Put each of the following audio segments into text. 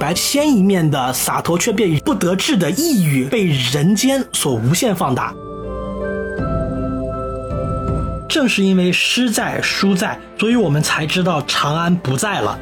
白鲜一面的洒脱，却被不得志的抑郁被人间所无限放大。正是因为诗在书在，所以我们才知道长安不在了。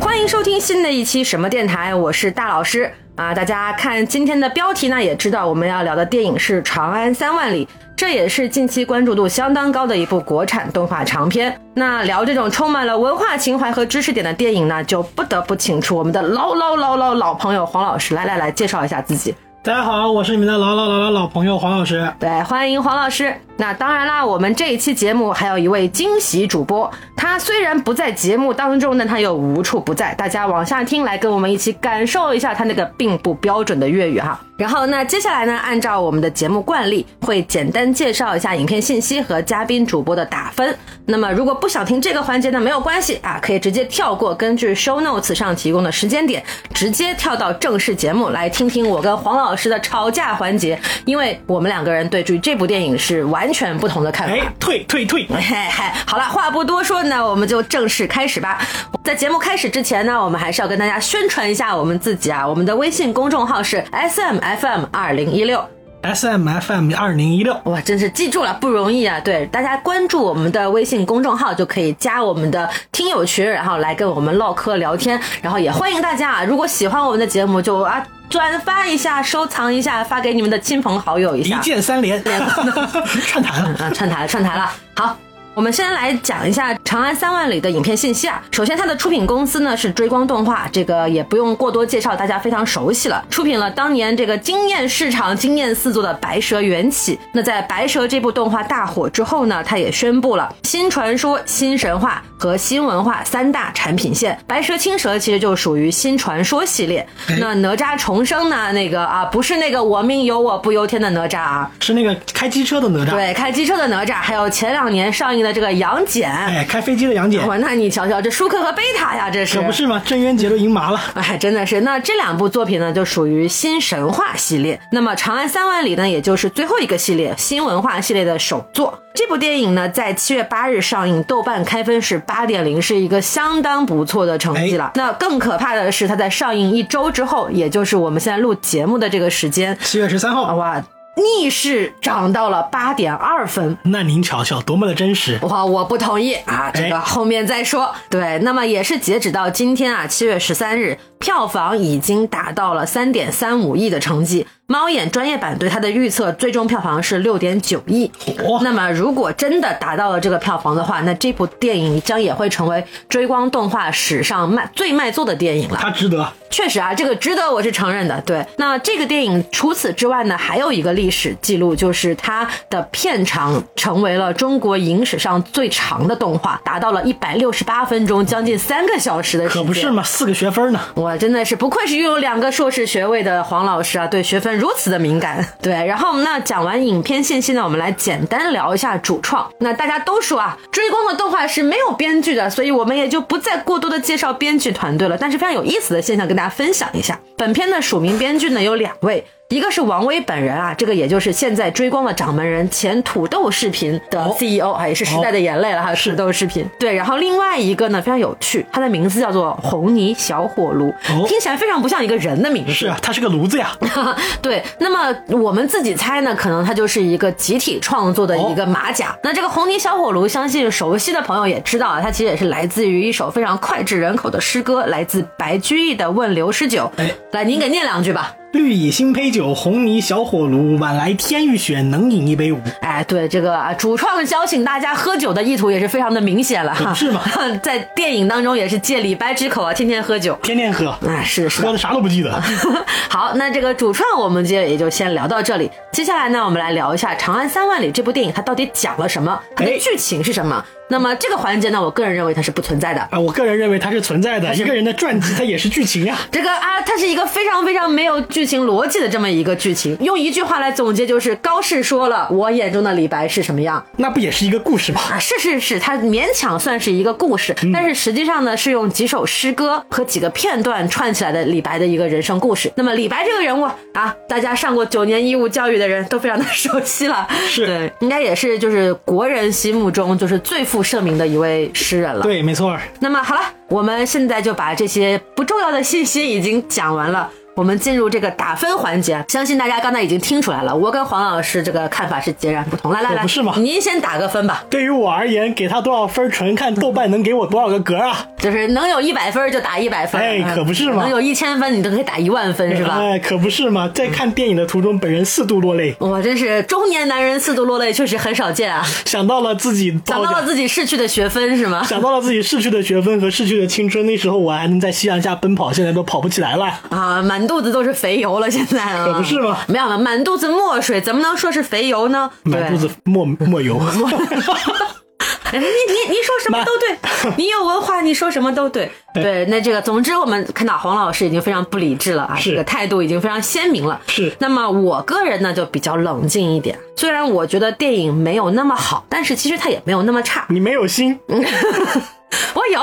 欢迎收听新的一期什么电台，我是大老师啊！大家看今天的标题呢，也知道我们要聊的电影是《长安三万里》，这也是近期关注度相当高的一部国产动画长片。那聊这种充满了文化情怀和知识点的电影呢，就不得不请出我们的老老老老老朋友黄老师来来来介绍一下自己。大家好，我是你们的老老老老老朋友黄老师。对，欢迎黄老师。那当然啦，我们这一期节目还有一位惊喜主播，他虽然不在节目当中，但他又无处不在。大家往下听，来跟我们一起感受一下他那个并不标准的粤语哈。然后，那接下来呢，按照我们的节目惯例，会简单介绍一下影片信息和嘉宾主播的打分。那么，如果不想听这个环节呢，没有关系啊，可以直接跳过，根据 show notes 上提供的时间点，直接跳到正式节目来听听我跟黄老师的吵架环节。因为我们两个人对于这部电影是完全不同的看法。哎，退退退！嘿嘿，好了，话不多说呢，我们就正式开始吧。在节目开始之前呢，我们还是要跟大家宣传一下我们自己啊，我们的微信公众号是 S M F M 二零一六。S M F M 二零一六，哇，真是记住了，不容易啊！对，大家关注我们的微信公众号就可以加我们的听友群，然后来跟我们唠嗑聊天。然后也欢迎大家啊，如果喜欢我们的节目，就啊转发一下、收藏一下，发给你们的亲朋好友一一。键三连，串台了。啊，串台了，串台了。好，我们先来讲一下《长安三万里》的影片信息啊。首先，它的出品公司呢是追光动画，这个也不用过多介绍，大家非常熟悉了。出品了当年这个惊艳市场、惊艳四座的《白蛇缘起》。那在《白蛇》这部动画大火之后呢，它也宣布了新传说、新神话和新文化三大产品线。《白蛇青蛇》其实就属于新传说系列。那哪吒重生呢？那个啊，不是那个我命由我不由天的哪吒啊，是那个开机车的哪吒，对，开机车的哪吒，还有前两年上映的这个杨戬。哎，开飞机的杨戬，哇，那你瞧瞧，这舒克和贝塔呀，这是可不是吗？郑渊洁都赢麻了。哎，真的是。那这两部作品呢，就属于新神话系列。那么《长安三万里》呢，也就是最后一个系列新文化系列的首作。这部电影呢，在七月八日上映，豆瓣开分是八点零，是一个相当不错的成绩了。那更可怕的是，它在上映一周之后，也就是我们现在录节目的这个时间，七月十三号，哇，逆势涨到了八点二分。那您瞧瞧，多么的真实！哇，我不同意啊，这个哎后面再说。对，那么也是截止到今天啊，七月十三日，票房已经达到了三点三五亿的成绩。猫眼专业版对它的预测最终票房是六点九亿。嚯那么如果真的达到了这个票房的话，那这部电影将也会成为追光动画史上卖最卖座的电影了。它值得。确实啊，这个值得，我是承认的。对，那这个电影除此之外呢，还有一个历史记录，就是它的片长成为了中国影史上最长的动画，达到了一百六十八分钟，将近三个小时的时间。可不是嘛，四个学分呢。我真的是不愧是拥有两个硕士学位的黄老师啊，对学分如此的敏感。对，然后那讲完影片信息呢，我们来简单聊一下主创。那大家都说啊，追光的动画是没有编剧的，所以我们也就不再过多的介绍编剧团队了。但是非常有意思的现象跟大家分享一下，本片的署名编剧呢有两位。一个是王威本人啊，这个也就是现在追光的掌门人，前土豆视频的 CEO 啊，也是时代的眼泪了哈，土豆视频。对，然后另外一个呢非常有趣，他的名字叫做红泥小火炉，哦听起来非常不像一个人的名字。是啊，他是个炉子呀。对，那么我们自己猜呢，可能它就是一个集体创作的一个马甲。那这个红泥小火炉，相信熟悉的朋友也知道啊，它其实也是来自于一首非常脍炙人口的诗歌，来自白居易的《问刘十九》。哎，来，您给念两句吧。绿蚁新醅酒，红泥小火炉，晚来天欲雪，能饮一杯无？哎，对这个啊，主创邀请大家喝酒的意图也是非常的明显了哈。是吗？在电影当中也是借李白之口啊，天天喝酒。天天喝，啊，是是的喝的啥都不记得。好，那这个主创我们接着也就先聊到这里。接下来呢，我们来聊一下《长安三万里》这部电影它到底讲了什么，它的哎剧情是什么。那么这个环节呢，我个人认为它是不存在的。啊，我个人认为它是存在的。一个人的传记，它也是剧情呀。这个啊，它是一个非常非常没有剧情逻辑的这么一个剧情。用一句话来总结，就是高适说了我眼中的李白是什么样。那不也是一个故事吗？啊，是是是，它勉强算是一个故事，但是实际上呢，是用几首诗歌和几个片段串起来的李白的一个人生故事。那么李白这个人物啊，大家上过九年义务教育的人都非常的熟悉了。是对，应该也是就是国人心目中就是最负盛名的一位诗人了。对，没错。那么好了，我们现在就把这些不重要的信息已经讲完了。我们进入这个打分环节，相信大家刚才已经听出来了，我跟黄老师这个看法是截然不同。来来来，不是吗？您先打个分吧。对于我而言，给他多少分，纯看豆瓣能给我多少个格啊。就是能有一百分就打一百分，哎，可不是吗？能有一千分，你都可以打一万分，是吧？哎，可不是吗？在看电影的途中，本人四度落泪。我真是中年男人四度落泪，确实很少见啊。想到了自己，想到了自己逝去的学分，是吗？想到了自己逝去的学分和逝去的青春。那时候我还能在夕阳下奔跑，现在都跑不起来了啊，满肚子都是肥油了，现在啊，可不是吗？没有，满肚子墨水，怎么能说是肥油呢？满肚子墨墨油。你你你说什么都对，你有文化，你说什么都对。对，那这个，总之我们看到黄老师已经非常不理智了啊，这个态度已经非常鲜明了。是。那么我个人呢就比较冷静一点，虽然我觉得电影没有那么好，但是其实它也没有那么差。你没有心。我有，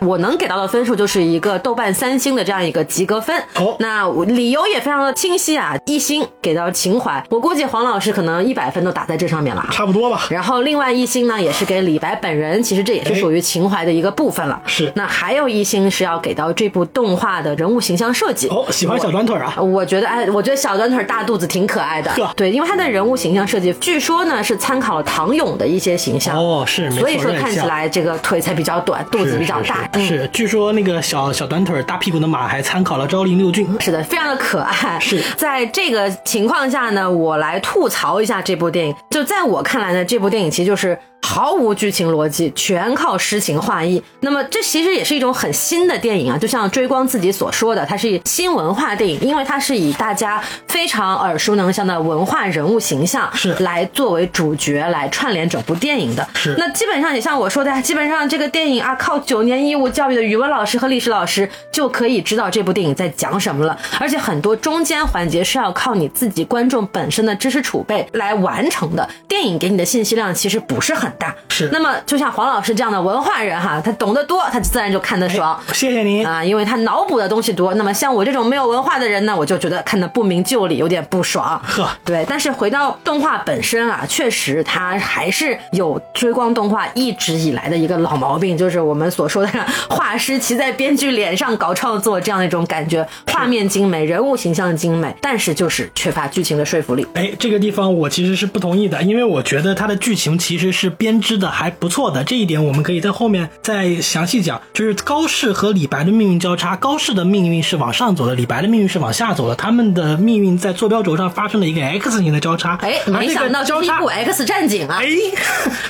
我能给到的分数就是一个豆瓣三星的这样一个及格分。哦，那理由也非常的清晰啊，一星给到情怀，我估计黄老师可能一百分都打在这上面了，差不多吧。然后另外一星呢，也是给李白本人，其实这也是属于情怀的一个部分了。是，那还有一星是要给到这部动画的人物形象设计。哦，喜欢小短腿啊？我觉得，哎，我觉得小短腿大肚子挺可爱的。对，因为他的人物形象设计，据说呢是参考了唐勇的一些形象。哦，是，所以说看起来这个腿才比较短。肚子比较大，是。据说那个小小短腿、大屁股的马还参考了昭陵六骏，是的，非常的可爱。是在这个情况下呢，我来吐槽一下这部电影。就在我看来呢，这部电影其实就是。毫无剧情逻辑，全靠诗情画意。那么这其实也是一种很新的电影啊，就像追光自己所说的，它是新文化电影，因为它是以大家非常耳熟能详的文化人物形象是来作为主角来串联整部电影的。是那基本上也像我说的，基本上这个电影啊，靠九年义务教育的语文老师和历史老师就可以知道这部电影在讲什么了。而且很多中间环节是要靠你自己观众本身的知识储备来完成的。电影给你的信息量其实不是很大。是，那么就像黄老师这样的文化人哈，他懂得多，他自然就看得爽。谢谢您啊，因为他脑补的东西多。那么像我这种没有文化的人呢，我就觉得看得不明就里，有点不爽。呵，对。但是回到动画本身啊，确实它还是有追光动画一直以来的一个老毛病，就是我们所说的画师骑在编剧脸上搞创作这样一种感觉。画面精美，人物形象精美，但是就是缺乏剧情的说服力。哎，这个地方我其实是不同意的，因为我觉得它的剧情其实是编织的。还不错的这一点，我们可以在后面再详细讲。就是高适和李白的命运交叉，高适的命运是往上走的，李白的命运是往下走的。他们的命运在坐标轴上发生了一个 X 型的交叉。哎，没想到这一部 X 战警啊！哎，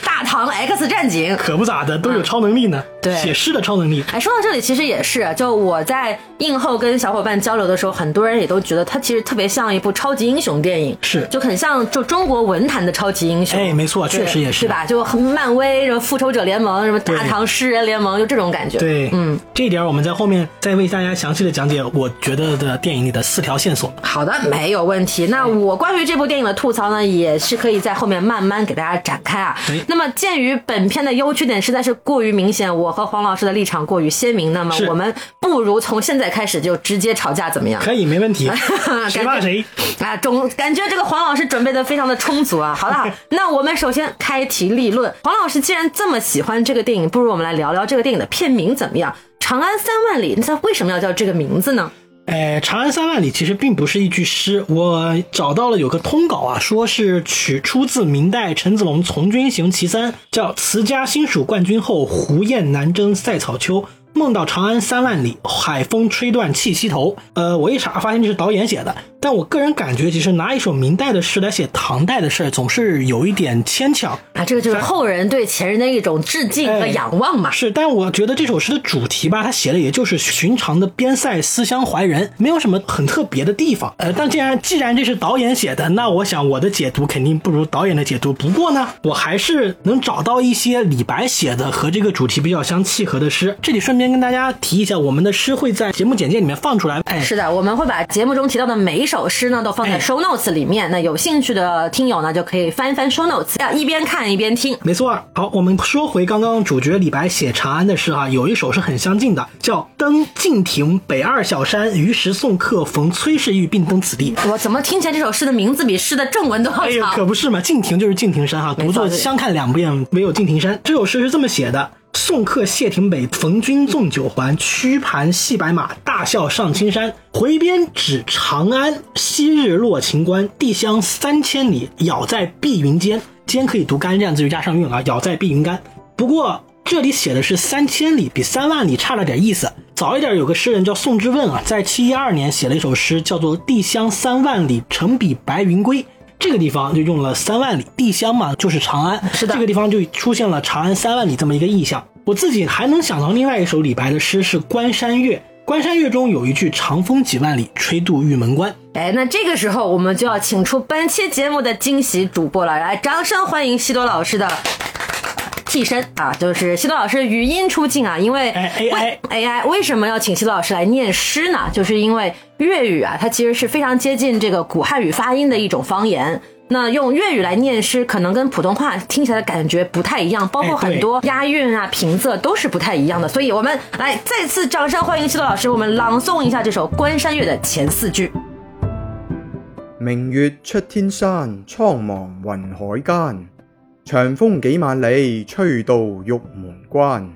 大唐 X 战警 可不咋的，都有超能力呢。对，写诗的超能力。哎，说到这里，其实也是，就我在映后跟小伙伴交流的时候，很多人也都觉得它其实特别像一部超级英雄电影，是，就很像就中国文坛的超级英雄。哎，没错，确实也是，对吧？就很漫威什么复仇者联盟，什么大唐诗人联盟，就这种感觉。对，嗯，这一点我们在后面再为大家详细的讲解。我觉得的电影里的四条线索。好的，没有问题。那我关于这部电影的吐槽呢，也是可以在后面慢慢给大家展开啊。那么鉴于本片的优缺点实在是过于明显，我和黄老师的立场。场过于鲜明，那么我们不如从现在开始就直接吵架，怎么样？可以，没问题。谁骂谁啊？总感觉这个黄老师准备的非常的充足啊。好了，那我们首先开题立论。黄老师既然这么喜欢这个电影，不如我们来聊聊这个电影的片名怎么样？《长安三万里》，它为什么要叫这个名字呢？哎，《长安三万里》其实并不是一句诗，我找到了有个通稿啊，说是取出自明代陈子龙《从军行其三》，叫“辞家新蜀冠军后，胡雁南征塞草秋。梦到长安三万里，海风吹断气息头。呃，我一查发现这是导演写的，但我个人感觉，其实拿一首明代的诗来写唐代的事儿，总是有一点牵强。啊，这个就是后人对前人的一种致敬和仰望嘛。是，但我觉得这首诗的主题吧，他写的也就是寻常的边塞思乡怀人，没有什么很特别的地方。呃，但既然既然这是导演写的，那我想我的解读肯定不如导演的解读。不过呢，我还是能找到一些李白写的和这个主题比较相契合的诗。这里顺便跟大家提一下，我们的诗会在节目简介里面放出来。哎，是的，我们会把节目中提到的每一首诗呢，都放在哎 show notes 里面。那有兴趣的听友呢，就可以翻一翻 show notes，要一边看一边听。没错儿。好，我们说回刚刚主角李白写长安的诗哈，有一首是很相近的，叫“登敬亭北二小山，于时送客逢崔氏玉并登此地”。我怎么听起来这首诗的名字比诗的正文都哎呀？可不是嘛，敬亭就是敬亭山哈，没错读作相看两不厌，唯有敬亭山。这首诗是这么写的：送客谢亭北，逢君纵酒还。驱盘系白马，大笑上青山。回边指长安，昔日落秦关。地乡三千里，杳在碧云间。间可以读干这样子就加上韵啊，杳在碧云间。不过这里写的是三千里，比三万里差了点意思。早一点有个诗人叫宋之问啊，在七一二年写了一首诗，叫做《地乡三万里，城比白云归》。这个地方就用了三万里，地乡嘛就是长安，是的这个地方就出现了长安三万里这么一个意象。我自己还能想到另外一首李白的诗是《关山月》，《关山月》中有一句“长风几万里，吹度玉门关”。哎，那这个时候我们就要请出本期节目的惊喜主播了，来，掌声欢迎西多老师的。替身啊，就是西多老师语音出镜啊，因为哎，AI AI 为什么要请西多老师来念诗呢？就是因为粤语啊，它其实是非常接近这个古汉语发音的一种方言。那用粤语来念诗，可能跟普通话听起来的感觉不太一样，包括很多押韵啊、平仄都是不太一样的。所以我们来再次掌声欢迎西多老师，我们朗诵一下这首《关山月》的前四句。明月出天山，苍茫云海間。長風幾萬里，吹到玉门关。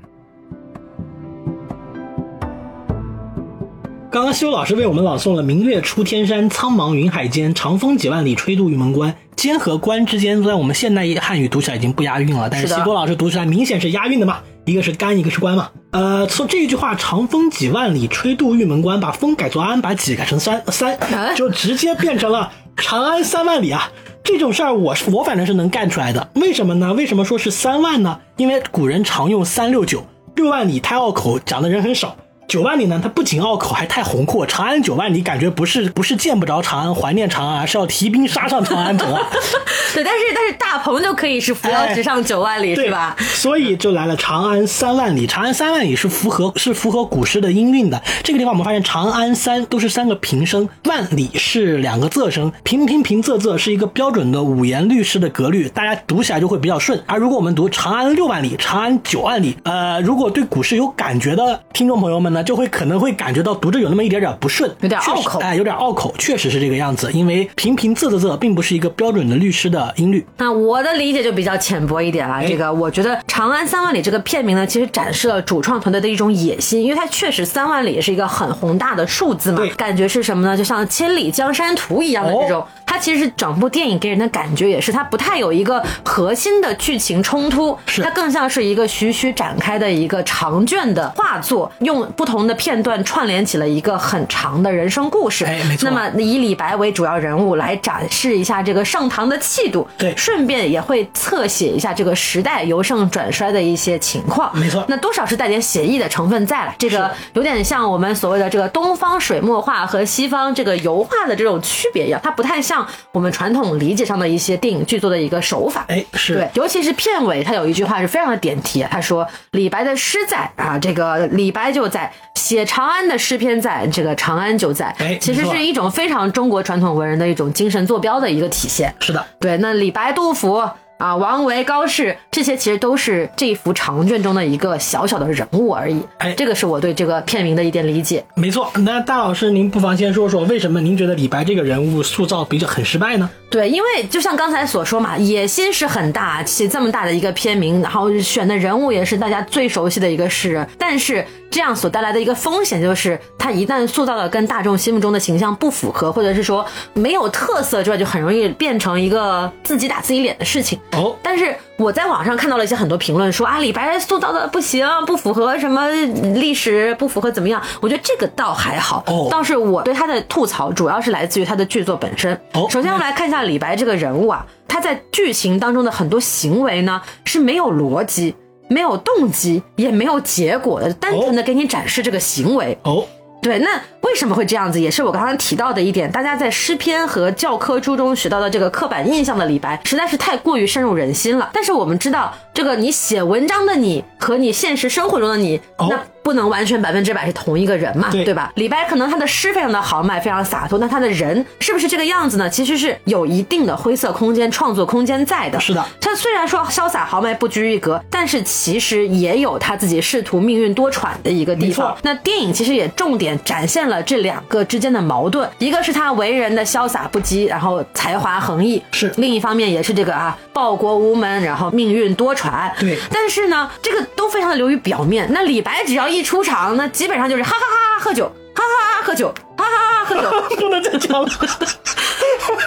刚刚修老师为我们朗诵了“明月出天山，苍茫云海间，长风几万里，吹度玉门关”。间和关之间，在我们现代汉语读起来已经不押韵了，但是西多老师读起来明显是押韵的嘛，一个是干，一个是关嘛。呃，从这一句话“长风几万里，吹度玉门关”，把风改作安，把几改成三三，就直接变成了长安三万里啊。这种事儿，我是我反正是能干出来的。为什么呢？为什么说是三万呢？因为古人常用三六九，六万里太拗口，讲的人很少。九万里呢，它不仅拗口，还太宏阔。长安九万里，感觉不是不是见不着长安，怀念长安，而是要提兵杀上长安城啊。对，但是但是大鹏就可以是扶摇直上九万里，对是吧？所以就来了长安三万里。长安三万里是符合是符合古诗的音韵的。这个地方我们发现长安三都是三个平声，万里是两个仄声，平平平仄仄是一个标准的五言律诗的格律，大家读起来就会比较顺。而如果我们读长安六万里、长安九万里，呃，如果对古诗有感觉的听众朋友们呢，就会可能会感觉到读着有那么一点点不顺，有点拗口哎，有点拗口，确实是这个样子。因为平平仄仄仄并不是一个标准的律师的音律。那我的理解就比较浅薄一点了。哎这个我觉得《长安三万里》这个片名呢，其实展示了主创团队的一种野心，因为它确实三万里是一个很宏大的数字嘛对，感觉是什么呢？就像《千里江山图》一样的这种。哦它其实整部电影给人的感觉也是，它不太有一个核心的剧情冲突，是。它更像是一个徐徐展开的一个长卷的画作，用不同的片段串联起了一个很长的人生故事。哎没错。那么以李白为主要人物来展示一下这个盛唐的气度，对。顺便也会侧写一下这个时代由盛转衰的一些情况。没错。那多少是带点写意的成分在了，这个有点像我们所谓的这个东方水墨画和西方这个油画的这种区别一样，它不太像我们传统理解上的一些电影剧作的一个手法。哎，是对，尤其是片尾，他有一句话是非常的点题啊，他说：“李白的诗在啊，这个李白就在；写长安的诗篇在，这个长安就在。”哎其实是一种非常中国传统文人的一种精神坐标的一个体现。是的。对，那李白、杜甫啊、王维、高适这些其实都是这一幅长卷中的一个小小的人物而已。哎这个是我对这个片名的一点理解。没错，那大老师，您不妨先说说为什么您觉得李白这个人物塑造比较很失败呢？对，因为就像刚才所说嘛，野心是很大，起这么大的一个片名，然后选的人物也是大家最熟悉的一个诗人，但是这样所带来的一个风险就是，他一旦塑造的跟大众心目中的形象不符合，或者是说没有特色之外，就很容易变成一个自己打自己脸的事情。哦，但是我在网上看到了一些很多评论说啊，李白塑造的不行，不符合什么历史，不符合怎么样？我觉得这个倒还好。哦倒是我对他的吐槽主要是来自于他的剧作本身。哦首先我们来看一下李白这个人物啊，他在剧情当中的很多行为呢是没有逻辑。没有动机，也没有结果的，单纯的给你展示这个行为。哦，对，那为什么会这样子？也是我刚刚提到的一点，大家在诗篇和教科书中学到的这个刻板印象的李白，实在是太过于深入人心了。但是我们知道，这个你写文章的你和你现实生活中的你，哦那不能完全百分之百是同一个人嘛，对吧？李白可能他的诗非常的豪迈，非常洒脱，那他的人是不是这个样子呢？其实是有一定的灰色空间、创作空间在的。是的，他虽然说潇洒豪迈不拘一格，但是其实也有他自己仕途命运多舛的一个地方错。那电影其实也重点展现了这两个之间的矛盾，一个是他为人的潇洒不羁，然后才华横溢；是另一方面也是这个啊报国无门，然后命运多舛。对但是呢，这个都非常的流于表面。那李白只要一出场，那基本上就是哈哈哈哈喝酒，哈哈哈哈喝酒，哈哈哈哈喝酒。不能再讲了。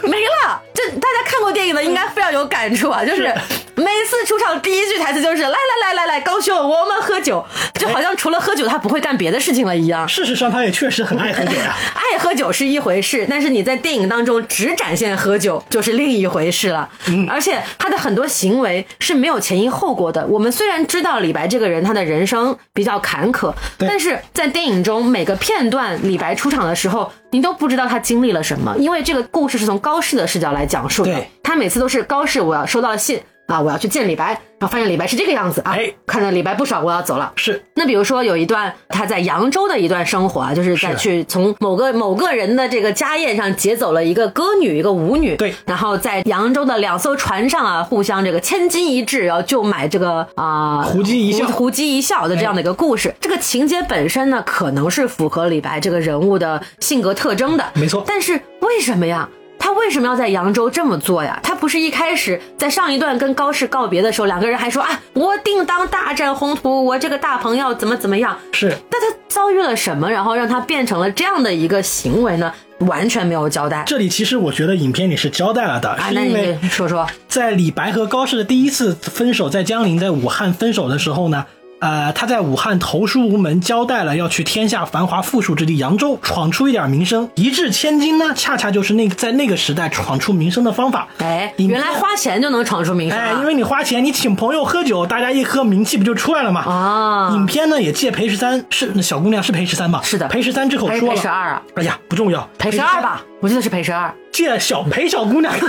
没了。这大家看过电影的应该非常有感触啊，就是每次出场第一句台词就是来来来来来，高兄，我们喝酒，就好像除了喝酒他不会干别的事情了一样。事实上，他也确实很爱喝酒呀。爱喝酒是一回事，但是你在电影当中只展现喝酒就是另一回事了。嗯而且他的很多行为是没有前因后果的。我们虽然知道李白这个人他的人生比较坎坷，但是在电影中每个片段李白出场的时候，你都不知道他经历了什么，因为这个故事是从高适的视角来讲述的对。他每次都是高适，我要收到了信啊，我要去见李白，然后发现李白是这个样子啊，哎看着李白不爽，我要走了。是那比如说有一段他在扬州的一段生活啊，就是在去从某个某个人的这个家宴上劫走了一个歌女，一个舞女，对然后在扬州的两艘船上啊，互相这个千金一掷，然后就买这个啊、胡姬一笑胡姬一笑的这样的一个故事。这个情节本身呢，可能是符合李白这个人物的性格特征的，没错但是为什么呀？他为什么要在扬州这么做呀？他不是一开始在上一段跟高适告别的时候，两个人还说啊，我定当大展宏图，我这个大鹏要怎么怎么样？是，那他遭遇了什么，然后让他变成了这样的一个行为呢？完全没有交代。这里其实我觉得影片里是交代了的，啊，那你是因为说说。在李白和高适的第一次分手，在江陵，在武汉分手的时候呢，呃，他在武汉投书无门，交代了要去天下繁华富庶之地扬州闯出一点名声，一掷千金呢，恰恰就是那个在那个时代闯出名声的方法。哎，原来花钱就能闯出名声哎，啊！因为你花钱，你请朋友喝酒，大家一喝，名气不就出来了吗？啊影片呢也借裴十三是那小姑娘是裴十三吧？是的裴十三之口说了，裴十二啊？哎呀，不重要，裴十二吧，我记得是裴十二。借小裴小姑娘。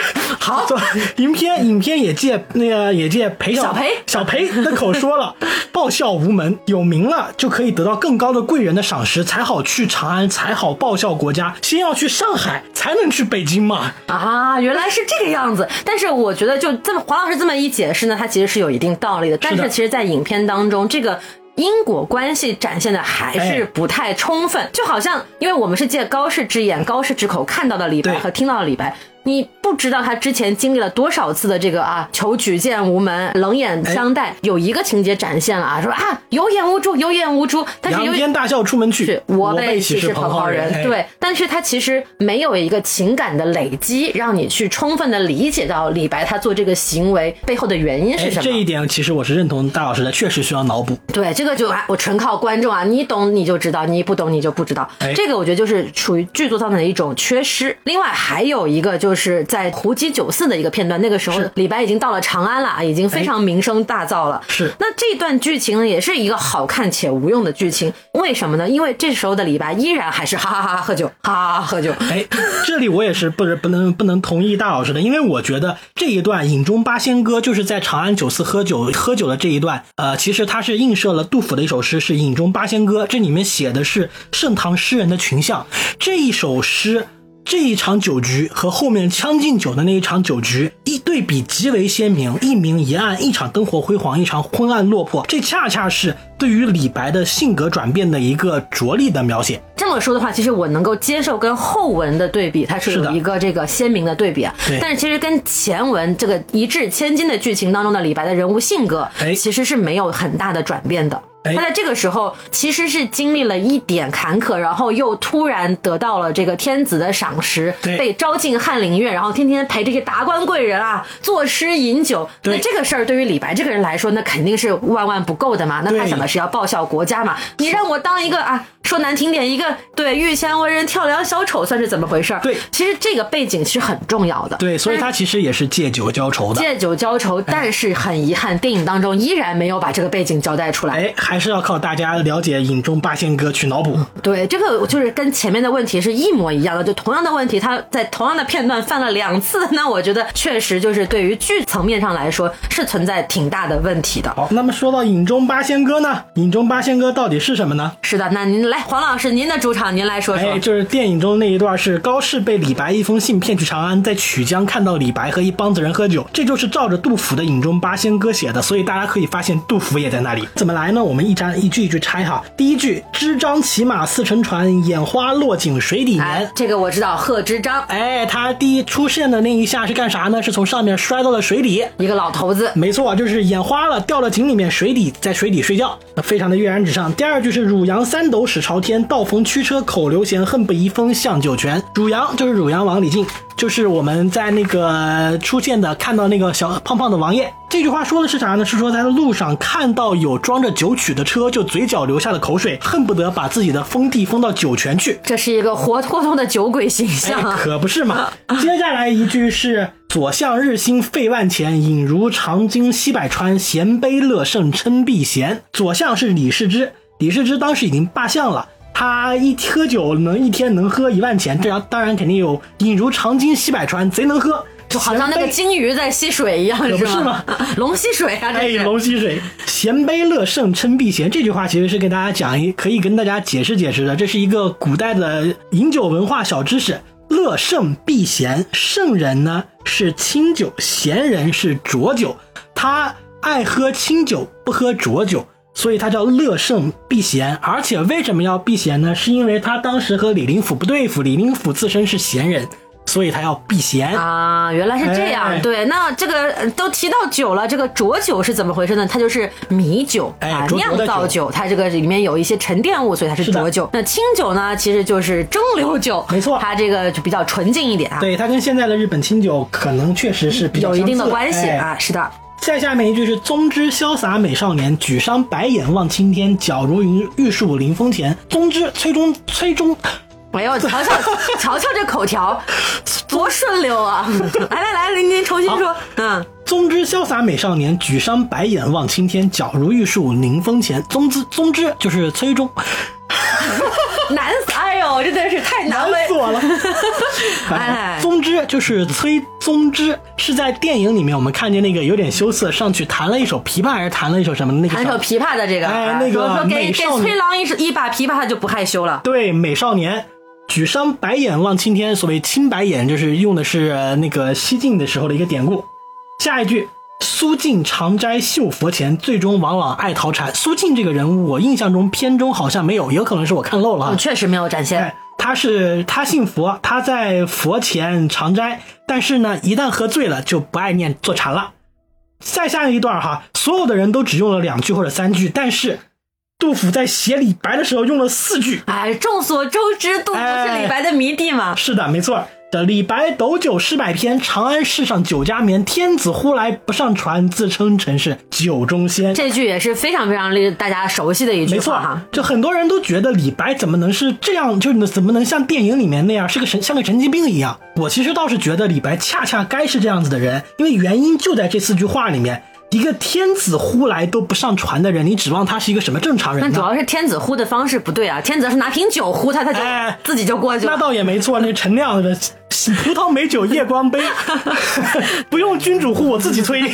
好，对，影片影片也借那个也借裴小小裴小裴的口说了，报效无门，有名了就可以得到更高的贵人的赏识，才好去长安，才好报效国家。先要去上海，才能去北京嘛。啊，原来是这个样子。但是我觉得，就这么黄老师这么一解释呢，它其实是有一定道理的。但是其实，在影片当中，这个。因果关系展现的还是哎不太充分，就好像因为我们是借高适之眼、高适之口看到的李白和听到的李白，你不知道他之前经历了多少次的这个啊求举荐无门、冷眼相待。有一个情节展现了啊，说啊有眼无珠，有眼无珠，但是有仰天大笑出门去是，我辈辈岂是蓬蒿人，哎对，但是他其实没有一个情感的累积，让你去充分的理解到李白他做这个行为背后的原因哎是什么。这一点其实我是认同大老师的，确实需要脑补。对，这个就啊，我纯靠观众啊，你懂你就知道，你不懂你就不知道。哎这个我觉得就是属于剧作上的一种缺失。另外还有一个就是在胡姬酒肆的一个片段，那个时候李白已经到了长安了啊，已经非常名声大噪了。是那这段剧情呢，也是一个好看且无用的剧情。为什么呢？因为这时候的李白依然还是哈哈哈哈喝酒，哈哈哈哈喝酒。哎，这里我也是不是不能不能同意大老师的，因为我觉得这一段《饮中八仙歌》就是在长安酒肆喝酒喝酒的这一段，呃，其实它是映射了杜甫的一首诗，是《饮中八仙歌》，这里面写的是盛唐诗人的群像。这一首诗。这一场酒局和后面《将进酒》的那一场酒局一对比极为鲜明，一明一暗，一场灯火辉煌，一场昏暗落魄。这恰恰是对于李白的性格转变的一个着力的描写。这么说的话，其实我能够接受跟后文的对比，它是有一个这个鲜明的对比啊。对但是其实跟前文这个一掷千金的剧情当中的李白的人物性格，哎其实是没有很大的转变的。哎他在这个时候其实是经历了一点坎坷，然后又突然得到了这个天子的赏识，对被招进翰林院，然后天天陪这些达官贵人啊作诗饮酒。对那这个事儿对于李白这个人来说，那肯定是万万不够的嘛。那他想的是要报效国家嘛。你让我当一个啊，说难听点，一个对御前文人跳梁小丑，算是怎么回事儿？对其实这个背景是很重要的。对，所以他其实也是借酒浇愁的。借酒浇愁，但是很遗憾，电影当中依然没有把这个背景交代出来。哎，还是要靠大家了解《影中八仙哥》去脑补。对，这个就是跟前面的问题是一模一样的，就同样的问题，他在同样的片段犯了两次，那我觉得确实就是对于剧层面上来说是存在挺大的问题的。好，那么说到《影中八仙哥》呢，《影中八仙哥》到底是什么呢？是的，那您来，黄老师，您的主场，您来说说。哎，就是电影中那一段是高适被李白一封信骗去长安，在曲江看到李白和一帮子人喝酒，这就是照着杜甫的《饮中八仙歌》写的，所以大家可以发现杜甫也在那里。怎么来呢？我们一张一句一句拆哈。第一句：知章骑马似乘船，眼花落井水底哎年。，这个我知道，贺知章，哎，他第一出现的那一下是干啥呢？是从上面摔到了水里。一个老头子，没错，就是眼花了，掉到井里面，水底在水底睡觉，非常的跃然纸上。第二句是汝阳三斗始朝天，道逢驱车口流涎，恨不移风向九泉。汝阳就是汝阳王李靖，就是我们在那个出现的看到那个小胖胖的王爷。这句话说的是啥呢？是说在路上看到有装着酒曲的车，就嘴角流下了口水，恨不得把自己的封地封到酒泉去。这是一个活脱脱的酒鬼形哎象，啊。可不是嘛。接下来一句是“左相日兴费万钱，饮如长鲸西百川，衔杯乐圣称避嫌”。左相是李世之，李世之当时已经罢相了。他一喝酒能一天能喝一万钱，这样当然肯定有饮如长鲸吸百川，贼能喝，就好像那个鲸鱼在吸水一样，可不是吗？龙吸水啊，这哎，是。龙吸水，贤杯乐圣称避嫌。这句话其实是给大家讲一，可以跟大家解释解释的。这是一个古代的饮酒文化小知识。乐圣避嫌，圣人呢是清酒，贤人是浊酒。他爱喝清酒，不喝浊酒，所以他叫乐圣避嫌。而且为什么要避嫌呢？是因为他当时和李林甫不对付，李林甫自身是贤人，所以他要避嫌。啊，原来是这样。哎对，那这个呃都提到酒了，这个浊酒是怎么回事呢？它就是米酒哎啊，酿造酒，它这个里面有一些沉淀物，所以它是浊酒。那清酒呢，其实就是蒸馏酒，没错它这个就比较纯净一点啊，对，它跟现在的日本清酒可能确实是比较有一定的关系哎啊。是的，再下面一句是“宗之潇洒美少年，举觞白眼望青天，皎如云玉树临风前。”宗之崔中崔中，哎呦，瞧瞧瞧瞧这口条，多顺溜啊！来来来，您您重新说，嗯。宗之潇洒美少年，举觞白眼望青天，皎如玉树临风前。宗之宗之就是崔中，难死！哎呦，真的是太难为死我了。哎宗之就是崔宗之，是在电影里面我们看见那个有点羞涩，上去弹了一首琵琶，还是弹了一首什么那个小弹首琵琶的这个，啊哎那个给给崔郎一一把琵琶，他就不害羞了。对，美少年举觞白眼望青天，所谓青白眼，就是用的是呃那个西晋的时候的一个典故。下一句，苏晋常斋绣佛前，最终往往爱逃禅。苏晋这个人物，我印象中片中好像没有，也有可能是我看漏了啊。嗯确实没有展现哎，他是他信佛，他在佛前常斋，但是呢，一旦喝醉了就不爱念坐禅了。再下一段哈，所有的人都只用了两句或者三句，但是杜甫在写李白的时候用了四句。哎，众所周知，杜甫是李白的迷弟嘛。是的，没错。的李白斗酒诗百篇，长安市上酒家眠。天子呼来不上船，自称臣是酒中仙。这句也是非常非常令大家熟悉的一句没错话哈。，就很多人都觉得李白怎么能是这样，就是怎么能像电影里面那样是个神，像个神经病一样。我其实倒是觉得李白恰恰该是这样子的人，因为原因就在这四句话里面。一个天子呼来都不上船的人，你指望他是一个什么正常人？那主要是天子呼的方式不对啊，天子要是拿瓶酒呼他，他就哎自己就过去了。那倒也没错，那陈酿的葡萄美酒夜光杯，不用君主呼，我自己催。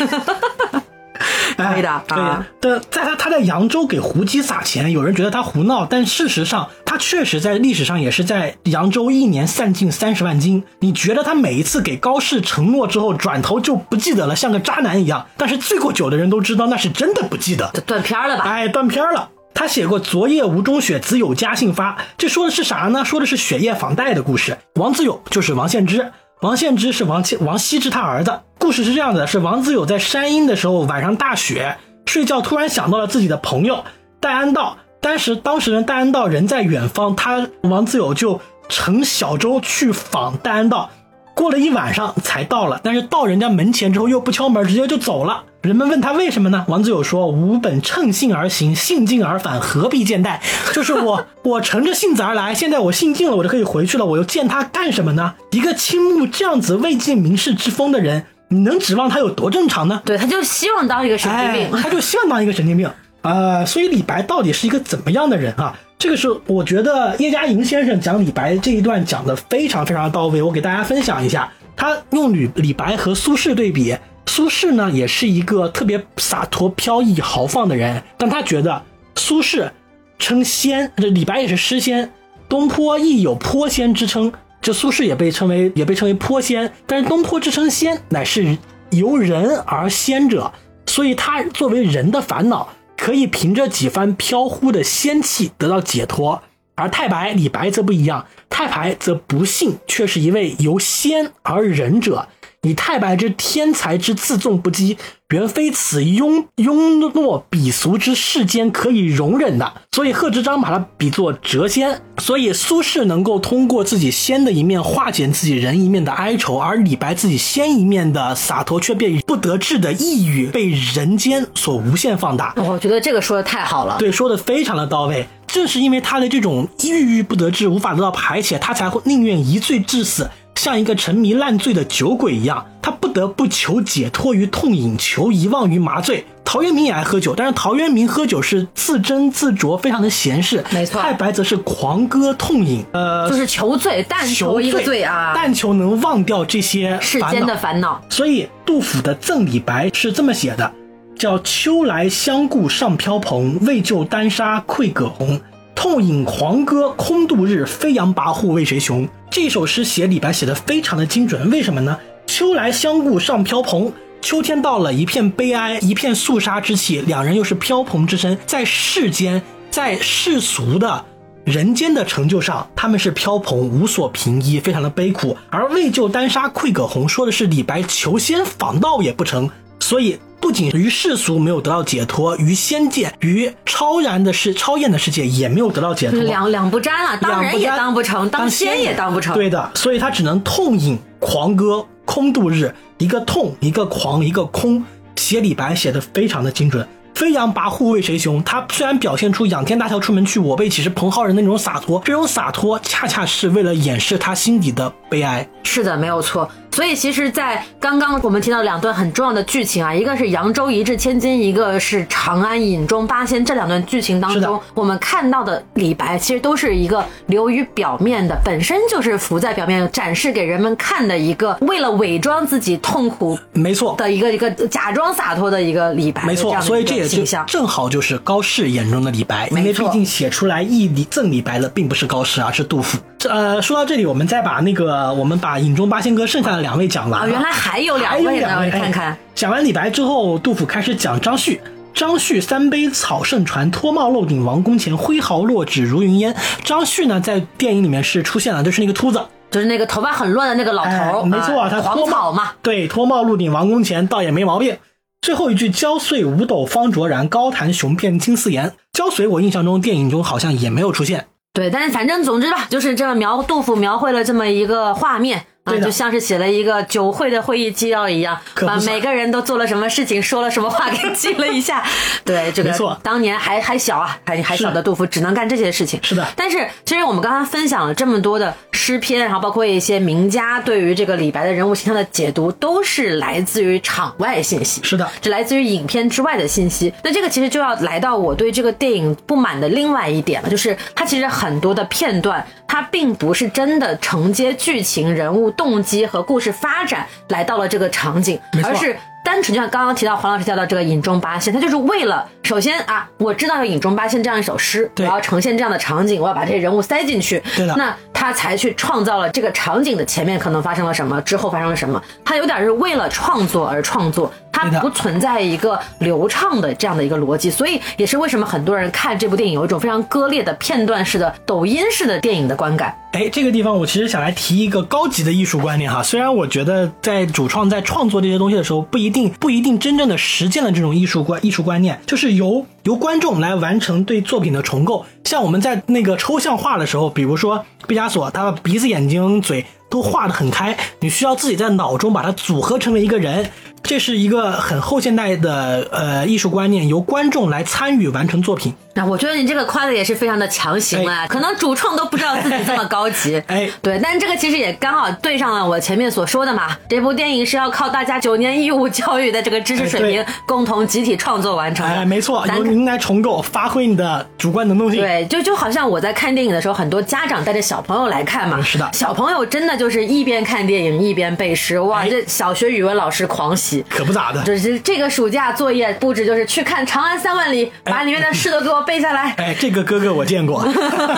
可以的对啊的，在他他在扬州给胡姬撒钱，有人觉得他胡闹，但事实上他确实在历史上也是在扬州一年散尽三十万金。你觉得他每一次给高适承诺之后，转头就不记得了，像个渣男一样？但是醉过酒的人都知道，那是真的不记得。就断片了吧？哎，断片了。他写过“昨夜吴中雪，子有家信发”，这说的是啥呢？说的是雪夜访戴的故事。王子友就是王献之，王献之是王羲王羲之他儿子。故事是这样的：是王子友在山阴的时候，晚上大雪，睡觉突然想到了自己的朋友，戴安道，当时当时呢戴安道人在远方，他王子友就乘小舟去访戴安道，过了一晚上才到了，但是到人家门前之后又不敲门，直接就走了。人们问他为什么呢？王子友说：“吾本乘兴而行，兴尽而返，何必见戴？就是我，我乘着性子而来，现在我兴尽了，我就可以回去了，我又见他干什么呢？一个倾慕这样子未尽名士之风的人，你能指望他有多正常呢？对，他就希望当一个神经病。哎，他就希望当一个神经病。呃，所以李白到底是一个怎么样的人啊？这个是我觉得叶嘉莹先生讲李白这一段讲的非常非常到位，我给大家分享一下。他用李李白和苏轼对比，苏轼呢也是一个特别洒脱、飘逸、豪放的人，但他觉得苏轼称仙，这李白也是诗仙，东坡亦有颇仙之称，这苏轼也被称为也被称为颇仙，但是东坡之称仙乃是由人而仙者，所以他作为人的烦恼。可以凭着几番飘忽的仙气得到解脱，而太白、李白则不一样。太白则不幸，却是一位由仙而人者。以太白之天才之自纵不羁，原非此庸庸懦鄙俗之世间可以容忍的。所以贺知章把他比作谪仙。所以苏轼能够通过自己仙的一面化解自己人一面的哀愁，而李白自己仙一面的洒脱却被不得志的抑郁被人间所无限放大。我觉得这个说的太好了，对，说的非常的到位。正是因为他的这种郁郁不得志，无法得到排解，他才会宁愿一醉致死。像一个沉迷烂醉的酒鬼一样，他不得不求解脱于痛饮，求遗忘于麻醉。陶渊明也爱喝酒，但是陶渊明喝酒是自斟自酌，非常的闲适。没错，太白则是狂歌痛饮，呃，就是求醉，但求一个醉啊，但求能忘掉这些世间的烦恼。所以杜甫的赠李白是这么写的，叫秋来相顾尚飘蓬，为救丹砂愧葛洪。痛饮狂歌空度日，飞扬跋扈为谁雄？这首诗写李白写的非常的精准，为什么呢？秋来相顾上飘蓬，秋天到了，一片悲哀，一片肃杀之气，两人又是飘蓬之身，在世间，在世俗的人间的成就上，他们是飘蓬，无所凭依，非常的悲苦。而为救丹砂愧葛洪，说的是李白求仙访道也不成，所以。不仅于世俗没有得到解脱，于仙界、于超然的世、超验的世界也没有得到解脱，两两不沾啊，当人也当不成，当仙也当不成。对的，所以他只能痛饮狂歌，空度日。一个痛，一个狂，一个空，写李白写的非常的精准。飞扬跋扈为谁雄？他虽然表现出仰天大笑出门去，我辈岂是蓬蒿人的那种洒脱，这种洒脱恰恰是为了掩饰他心底的悲哀。是的，没有错。所以其实，在刚刚我们提到两段很重要的剧情啊，一个是扬州一掷千金，一个是长安饮中八仙。这两段剧情当中，我们看到的李白其实都是一个流于表面的，本身就是浮在表面，展示给人们看的一个，为了伪装自己痛苦，没错的一个一个假装洒脱的一个李白。没错，所以这也就正好就是高适眼中的李白，因为毕竟写出来义李赠李白的并不是高适，而是杜甫。呃，说到这里，我们再把那个我们把影中八仙哥剩下的两位讲完。啊，原来还有两位呢，看看。讲完李白之后，杜甫开始讲张旭。张旭三杯草圣传，脱帽露顶王宫前，挥毫落纸如云烟。张旭呢，在电影里面是出现了，就是那个秃子，就是那个头发很乱的那个老头。没错，他黄草嘛。对，脱帽露顶王宫前，倒也没毛病。最后一句，焦遂五斗方卓然，高谈雄辩金丝言。焦遂，我印象中电影中好像也没有出现。对，但是反正总之吧，就是这么描杜甫描绘了这么一个画面。啊，就像是写了一个酒会的会议纪要一样，把每个人都做了什么事情、说了什么话给记了一下。对，这个没错。当年还还小啊，还还小的杜甫只能干这些事情。是的。但是其实我们刚刚分享了这么多的诗篇，然后包括一些名家对于这个李白的人物形象的解读，都是来自于场外信息。是的，是来自于影片之外的信息。那这个其实就要来到我对这个电影不满的另外一点了，就是它其实很多的片段，它并不是真的承接剧情、人物动机和故。事发展来到了这个场景，而是单纯就像刚刚提到黄老师提到这个《影中八仙》，他就是为了首先啊，我知道有《影中八仙》这样一首诗，我要呈现这样的场景，我要把这些人物塞进去，对的，那他才去创造了这个场景的前面可能发生了什么，之后发生了什么，他有点是为了创作而创作。它不存在一个流畅的这样的一个逻辑，所以也是为什么很多人看这部电影有一种非常割裂的片段式的抖音式的电影的观感。哎，这个地方我其实想来提一个高级的艺术观念哈。虽然我觉得在主创在创作这些东西的时候，不一定不一定真正的实践了这种艺术观艺术观念，就是由由观众来完成对作品的重构。像我们在那个抽象画的时候，比如说毕加索，他鼻子、眼睛、嘴都画得很开，你需要自己在脑中把它组合成为一个人。这是一个很后现代的呃艺术观念，由观众来参与完成作品。那我觉得你这个夸的也是非常的强行啊，可能主创都不知道自己这么高级。哎对，但这个其实也刚好对上了我前面所说的嘛，这部电影是要靠大家九年义务教育的这个知识水平共同集体创作完成的。哎，没错，咱由您来重构，发挥你的主观能动性。对，就就好像我在看电影的时候，很多家长带着小朋友来看嘛，嗯是的小朋友真的就是一边看电影一边背诗，哇，哎这小学语文老师狂喜。可不咋的。就是这个暑假作业布置，就是去看《长安三万里》，把里面的诗都给我背下来。哎，这个哥哥我见过。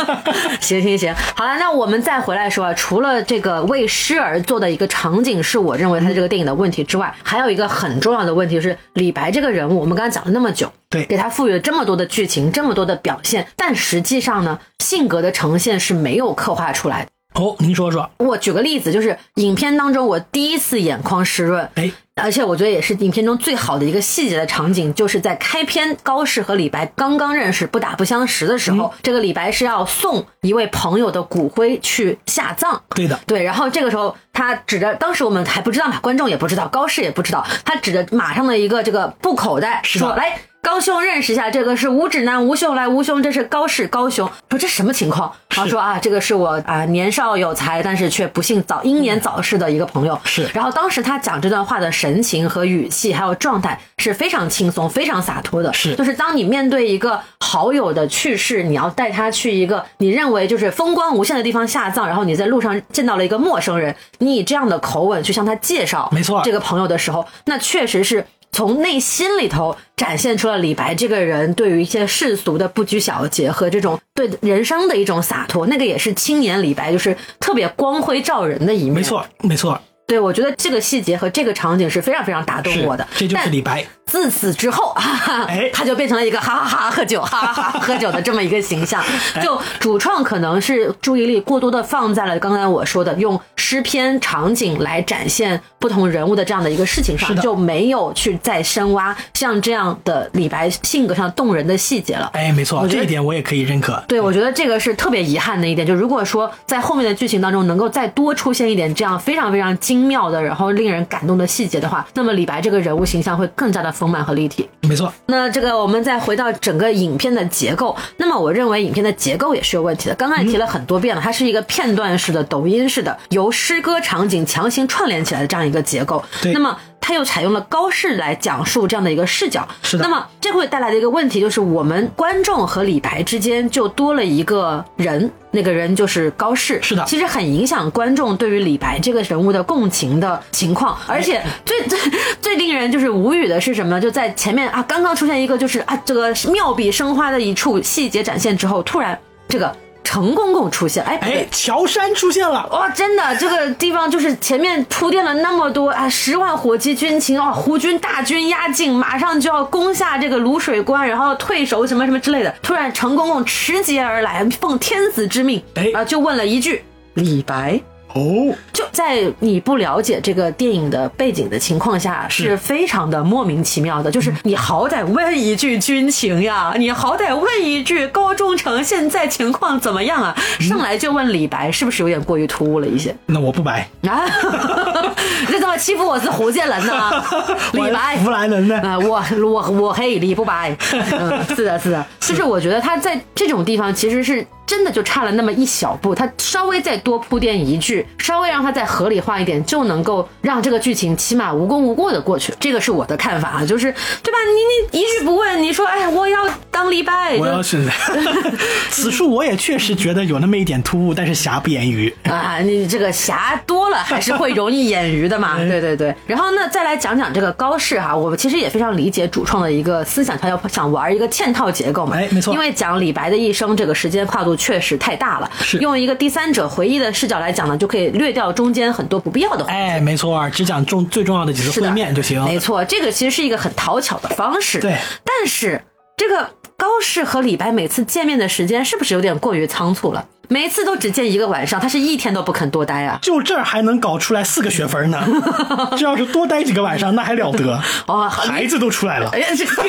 行行行，好了，那我们再回来说啊，除了这个为诗而做的一个场景是我认为他这个电影的问题之外，还有一个很重要的问题是李白这个人物，我们刚才讲了那么久，对给他赋予了这么多的剧情，这么多的表现，但实际上呢，性格的呈现是没有刻画出来的。哦，您说说。我举个例子，就是影片当中我第一次眼眶湿润，哎，而且我觉得也是影片中最好的一个细节的场景，就是在开篇高适和李白刚刚认识、不打不相识的时候，这个李白是要送一位朋友的骨灰去下葬。对的，对，然后这个时候他指着，当时我们还不知道嘛，观众也不知道，高适也不知道，他指着马上的一个这个布口袋说：“来，高兄认识一下，这个是吴指南吴兄，来吴兄，这是高适高兄。”说这什么情况？然后说啊，这个是我啊年少有才，但是却不幸早英年早逝的一个朋友。是然后当时他讲这段话的神情和语气，还有状态是非常轻松、非常洒脱的。是就是当你面对一个好友的去世，你要带他去一个你认为就是风光无限的地方下葬，然后你在路上见到了一个陌生人，你以这样的口吻去向他介绍，没错这个朋友的时候，那确实是。从内心里头展现出了李白这个人对于一些世俗的不拘小节和这种对人生的一种洒脱，那个也是青年李白就是特别光辉照人的一面。没，错，没错，对我觉得这个细节和这个场景是非常非常打动我的。这就是但李白。自此之后，哈哈，哎他就变成了一个哈哈哈喝酒，哈哈哈喝酒的这么一个形象。哎就主创可能是注意力过多的放在了刚才我说的用诗篇场景来展现不同人物的这样的一个事情上，就没有去再深挖像这样的李白性格上动人的细节了。哎，没错，这一点我也可以认可。对，我觉得这个是特别遗憾的一点。就如果说在后面的剧情当中能够再多出现一点这样非常非常精妙的，然后令人感动的细节的话，那么李白这个人物形象会更加的丰满和立体。没错，那这个我们再回到整个影片的结构，那么我认为影片的结构也是有问题的。刚刚也提了很多遍了，它是一个片段式的、抖音式的，由诗歌场景强行串联起来的这样一个结构。对那么它又采用了高适来讲述这样的一个视角。是的那么这会带来的一个问题就是，我们观众和李白之间就多了一个人。那个人就是高适，是的其实很影响观众对于李白这个人物的共情的情况，而且最 最最令人就是无语的是什么呢？就在前面啊，刚刚出现一个就是啊，这个妙笔生花的一处细节展现之后，突然这个程公公出现，哎，哎，乔杉出现了。哇，真的，这个地方就是前面铺垫了那么多啊，十万火急军情啊，胡军大军压境，马上就要攻下这个泸水关，然后退守什么什么之类的。突然，程公公持节而来，奉天子之命，哎啊，就问了一句：“李白。”哦，就在你不了解这个电影的背景的情况下，是是非常的莫名其妙的。就是你好歹问一句军情呀，你好歹问一句高中城现在情况怎么样啊？上来就问李白，是不是有点过于突兀了一些？那我不白，啊，这怎么欺负我是福建人呢？李白，湖南人呢？啊、我我我黑李不白，嗯，是的，是的，就是我觉得他在这种地方其实是真的就差了那么一小步，他稍微再多铺垫一句，稍微让他再合理化一点，就能够让这个剧情起码无功无过的过去。这个是我的看法啊，就是对吧？你你一句不问，你说哎，我要当李白。我要是 此处，我也确实觉得有那么一点突兀，但是瑕不掩瑜 啊。你这个瑕多了，还是会容易掩瑜的嘛？对对对。然后呢，再来讲讲这个高适哈，我其实也非常理解主创的一个思想，他要想玩一个嵌套结构嘛。哎，没错。因为讲李白的一生，这个时间跨度确实太大了，是用一个第三者回忆的视角来讲呢，就可以略掉中间很多不必要的。哎，没错，只讲重最重要的几次会面就行。没错，这个其实是一个很讨巧的方式。对，但是这个高适和李白每次见面的时间是不是有点过于仓促了？每次都只见一个晚上，他是一天都不肯多待啊！就这儿还能搞出来四个学分呢？这要是多待几个晚上，那还了得？哦，孩子都出来了！哎呀，这哥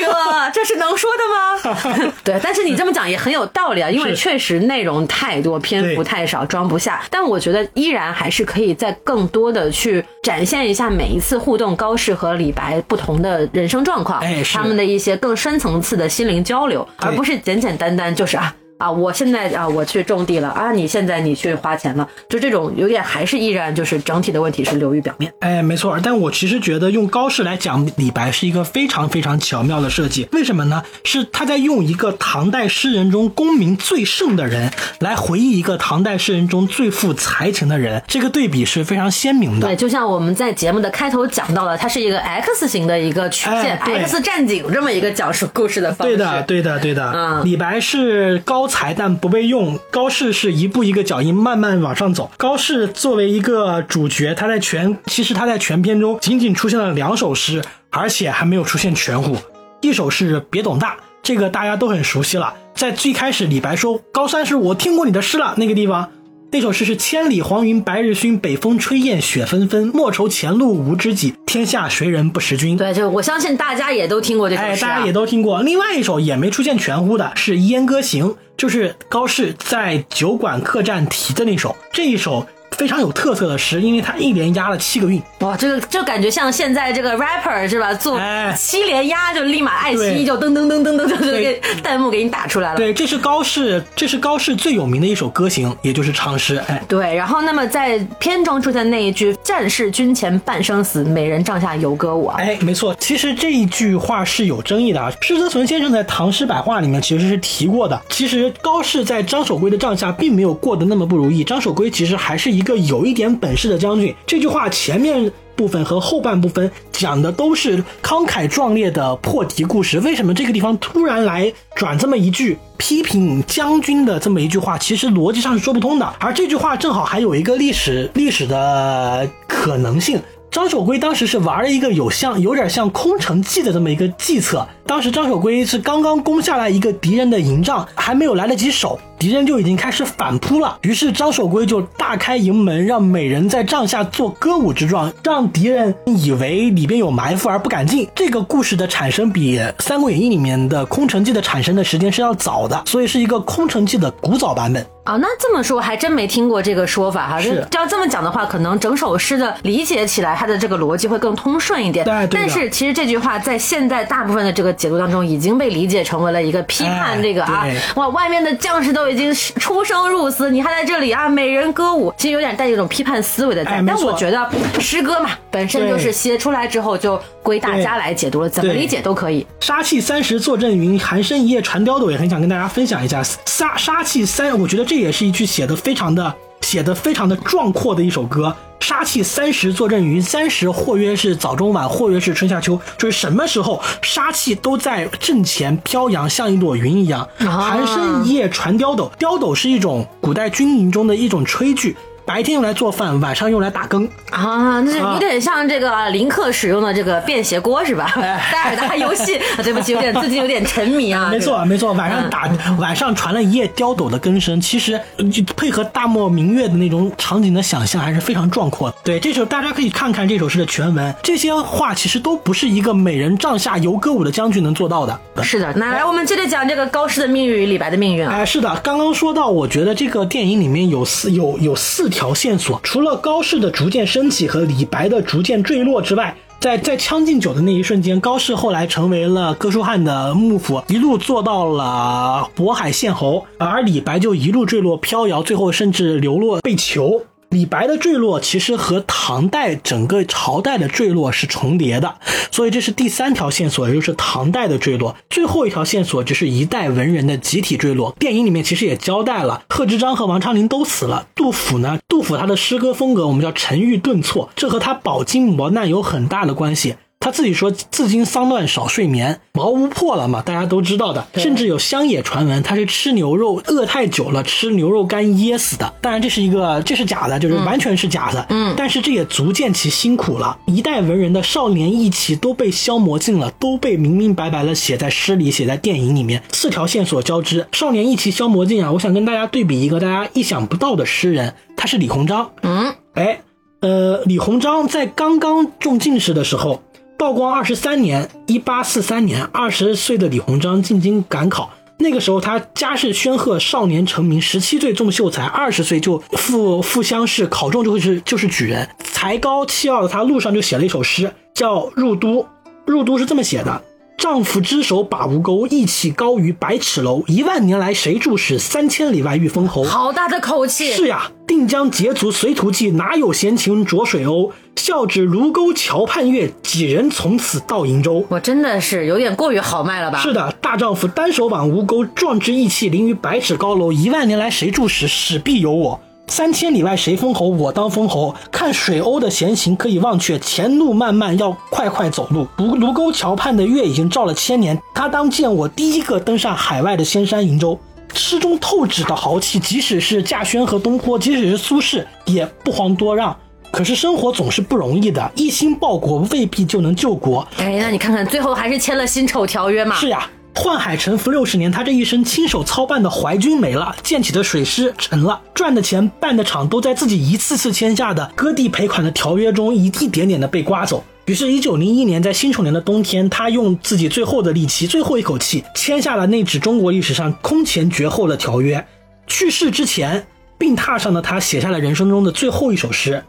这是能说的吗？对，但是你这么讲也很有道理啊，因为确实内容太多，篇幅太少，装不下。但我觉得依然还是可以再更多的去展现一下每一次互动高适和李白不同的人生状况，哎，他们的一些更深层次的心灵交流，而不是简简单单就是啊。啊，我现在啊，我去种地了啊！你现在你去花钱了，就这种有点还是依然就是整体的问题是流于表面。哎，没错。但我其实觉得用高适来讲李白是一个非常非常巧妙的设计。为什么呢？是他在用一个唐代诗人中功名最盛的人来回忆一个唐代诗人中最富才情的人，这个对比是非常鲜明的。对，就像我们在节目的开头讲到了，它是一个 X 型的一个曲线，X 战警这么一个讲述故事的方式。对的，对的，对的。嗯，李白是高。才但不被用，高适是一步一个脚印慢慢往上走。高适作为一个主角，他在全其实他在全篇中仅仅出现了两首诗，而且还没有出现全乎。一首是别董大，这个大家都很熟悉了。在最开始，李白说高三是我听过你的诗了，那个地方。那首诗是“千里黄云白日曛，北风吹雁雪纷纷。莫愁前路无知己，天下谁人不识君。”对，就我相信大家也都听过这首诗。哎，大家也都听过。另外一首也没出现全乎的是《燕歌行》，就是高适在酒馆客栈题的那首。这一首。非常有特色的诗，因为它一连押了七个韵。哇，这个就感觉像现在这个 rapper 是吧？做七连押就立马爱奇艺就噔噔噔噔噔噔就给弹幕给你打出来了。对，这是高适，这是高适最有名的一首歌行，也就是长诗。哎，对。然后，那么在片中出现那一句“战士军前半生死，美人帐下游歌舞”啊。哎，没错。其实这一句话是有争议的啊。施泽存先生在《唐诗百话》里面其实是提过的。其实高适在张守珪的帐下并没有过得那么不如意。张守珪其实还是一个。有一点本事的将军，这句话前面部分和后半部分讲的都是慷慨壮烈的破敌故事，为什么这个地方突然来转这么一句批评将军的这么一句话？其实逻辑上是说不通的。而这句话正好还有一个历史历史的可能性。张守珪当时是玩了一个有像有点像空城计的这么一个计策。当时张守珪是刚刚攻下来一个敌人的营帐，还没有来得及守，敌人就已经开始反扑了。于是张守珪就大开营门，让美人在帐下做歌舞之状，让敌人以为里边有埋伏而不敢进。这个故事的产生比《三国演义》里面的空城计的产生的时间是要早的，所以是一个空城计的古早版本。啊，那这么说还真没听过这个说法哈。是，要这么讲的话，可能整首诗的理解起来，它的这个逻辑会更通顺一点。对，但是其实这句话在现在大部分的这个解读当中，已经被理解成为了一个批判这个啊，哇，外面的将士都已经出生入死，你还在这里啊，美人歌舞，其实有点带一种批判思维的在。但我觉得诗歌嘛，本身就是写出来之后就归大家来解读了，怎么理解都可以。杀气三十坐镇云，寒声一夜传刁斗，也很想跟大家分享一下杀杀气三，我觉得这也是一句写的。非常的写的非常的壮阔的一首歌，杀气三十坐镇云，三十或曰是早中晚，或曰是春夏秋，就是什么时候杀气都在阵前飘扬，像一朵云一样。寒声一夜传刁斗，刁斗是一种古代军营中的一种炊具。白天用来做饭，晚上用来打更啊，那有点像这个林克使用的这个便携锅是吧？戴尔达游戏，对不起，有点最近有点沉迷啊。没错没错，晚上打，晚上传了一夜刁斗的更声，其实就配合大漠明月的那种场景的想象，还是非常壮阔的。对，这首大家可以看看这首诗的全文，这些话其实都不是一个美人帐下游歌舞的将军能做到的。是的，那来我们接着讲这个高适的命运与李白的命运啊。哎，是的，刚刚说到，我觉得这个电影里面有四有有四条。线索，除了高适的逐渐升起和李白的逐渐坠落之外，在在《将进酒》的那一瞬间，高适后来成为了哥舒翰的幕府，一路做到了渤海县侯，而李白就一路坠落飘摇，最后甚至流落被囚。李白的坠落其实和唐代整个朝代的坠落是重叠的，所以这是第三条线索，也就是唐代的坠落。最后一条线索就是一代文人的集体坠落。电影里面其实也交代了，贺知章和王昌龄都死了。杜甫呢？杜甫他的诗歌风格我们叫沉郁顿挫，这和他饱经磨难有很大的关系。他自己说：“自经丧乱少睡眠，茅屋破了嘛，大家都知道的。甚至有乡野传闻，他是吃牛肉饿太久了，吃牛肉干噎死的。当然这是一个，这是假的，就是完全是假的。嗯，但是这也足见其辛苦了。一代文人的少年义气都被消磨尽了，都被明明白白的写在诗里，写在电影里面。四条线索交织，少年意气消磨尽啊！我想跟大家对比一个大家意想不到的诗人，他是李鸿章。嗯，哎，呃，李鸿章在刚刚中进士的时候。曝光二十三年，一八四三年，二十岁的李鸿章进京赶考。那个时候他家世煊赫，少年成名，十七岁中秀才，二十岁就赴赴乡试，考中就会是就是举人。才高气傲的他，路上就写了一首诗，叫《入都》。入都是这么写的。丈夫之手把吴钩，意气高于百尺楼。一万年来谁住使？三千里外遇封侯。好大的口气！是呀，定将捷足随途骑，哪有闲情着水鸥？笑指卢沟桥畔月，几人从此到瀛洲？我真的是有点过于豪迈了吧？是的，大丈夫单手挽吴钩，壮志意气凌于百尺高楼。一万年来谁住使？使必有我。三千里外谁封侯？我当封侯。看水鸥的闲行可以忘却，前路漫漫要快快走路。卢卢沟桥畔的月已经照了千年，他当见我第一个登上海外的仙山瀛洲。诗中透指的豪气，即使是稼轩和东坡，即使是苏轼，也不遑多让。可是生活总是不容易的，一心报国未必就能救国。哎，那你看看，最后还是签了辛丑条约嘛？是呀。宦海沉浮六十年，他这一生亲手操办的淮军没了，建起的水师沉了，赚的钱办的厂都在自己一次次签下的割地赔款的条约中一一点点的被刮走。于是，一九零一年在辛丑年的冬天，他用自己最后的力气、最后一口气签下了那纸中国历史上空前绝后的条约。去世之前，病榻上的他写下了人生中的最后一首诗。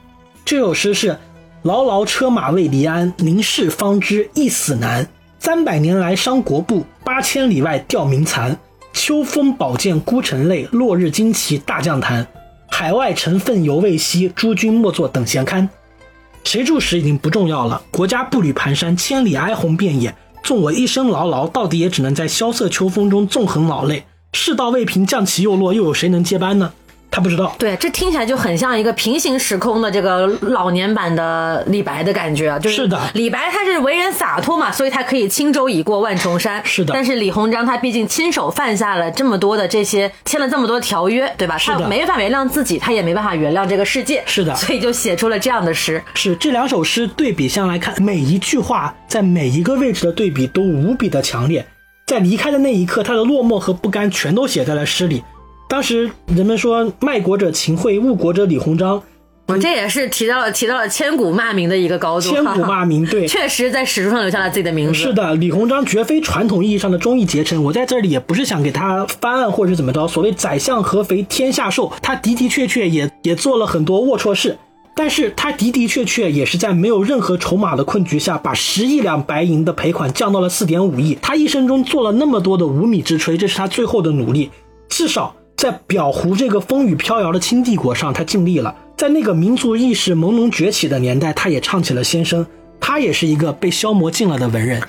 这首诗是：牢牢车马未离鞍，临事方知一死难。三百年来伤国步，八千里外吊民残。秋风宝剑孤城泪，落日旌旗大将坛。海外尘氛犹未息，诸君莫作等闲刊。谁注使已经不重要了，国家步履蹒跚，千里哀鸿遍野。纵我一生劳劳，到底也只能在萧瑟秋风中纵横老泪。世道未平，将旗又落，又有谁能接班呢？他不知道，对，这听起来就很像一个平行时空的这个老年版的李白的感觉啊，就是的，李白他是为人洒脱嘛，所以他可以轻舟已过万重山，是的。但是李鸿章他毕竟亲手犯下了这么多的这些，签了这么多条约，对吧？他没法原谅自己，他也没办法原谅这个世界，是的。所以就写出了这样的诗。是这两首诗对比相来看，每一句话在每一个位置的对比都无比的强烈，在离开的那一刻，他的落寞和不甘全都写在了诗里。当时人们说卖国者秦桧，误国者李鸿章。我这也是提到了提到了千古骂名的一个高度。千古骂名，对，确实在史书上留下了自己的名字。是的，李鸿章绝非传统意义上的忠义节臣。我在这里也不是想给他翻案或者怎么着。所谓宰相合肥天下瘦，他的的确确也也做了很多龌龊事，但是他的的确确也是在没有任何筹码的困局下，把十亿两白银的赔款降到了四点五亿。他一生中做了那么多的无米之炊，这是他最后的努力，至少。在裱糊这个风雨飘摇的清帝国上，他尽力了。在那个民族意识朦胧崛起的年代，他也唱起了先声。他也是一个被消磨尽了的文人。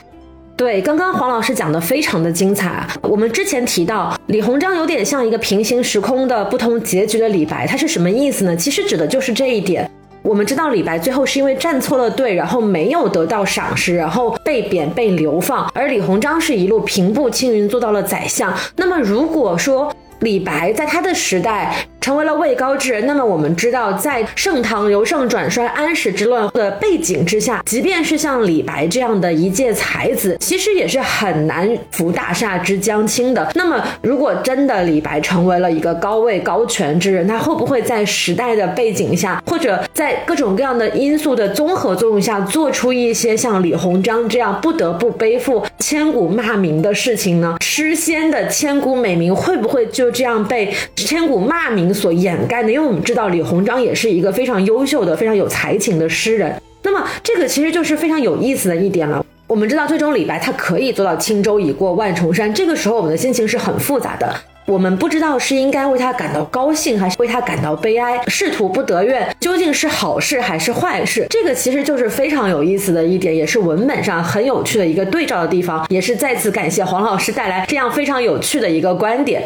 对，刚刚黄老师讲的非常的精彩。我们之前提到李鸿章有点像一个平行时空的不同结局的李白，他是什么意思呢？其实指的就是这一点。我们知道李白最后是因为站错了队，然后没有得到赏识，然后被贬被流放，而李鸿章是一路平步青云做到了宰相。那么如果说，李白在他的时代。成为了位高之人。那么我们知道，在盛唐由盛转衰、安史之乱的背景之下，即便是像李白这样的一介才子，其实也是很难扶大厦之将倾的。那么，如果真的李白成为了一个高位高权之人，他会不会在时代的背景下，或者在各种各样的因素的综合作用下，做出一些像李鸿章这样不得不背负千古骂名的事情呢？诗仙的千古美名会不会就这样被千古骂名？所掩盖的，因为我们知道李鸿章也是一个非常优秀的、非常有才情的诗人。那么，这个其实就是非常有意思的一点了。我们知道，最终李白他可以做到轻舟已过万重山。这个时候，我们的心情是很复杂的。我们不知道是应该为他感到高兴，还是为他感到悲哀。仕途不得愿，究竟是好事还是坏事？这个其实就是非常有意思的一点，也是文本上很有趣的一个对照的地方。也是再次感谢黄老师带来这样非常有趣的一个观点。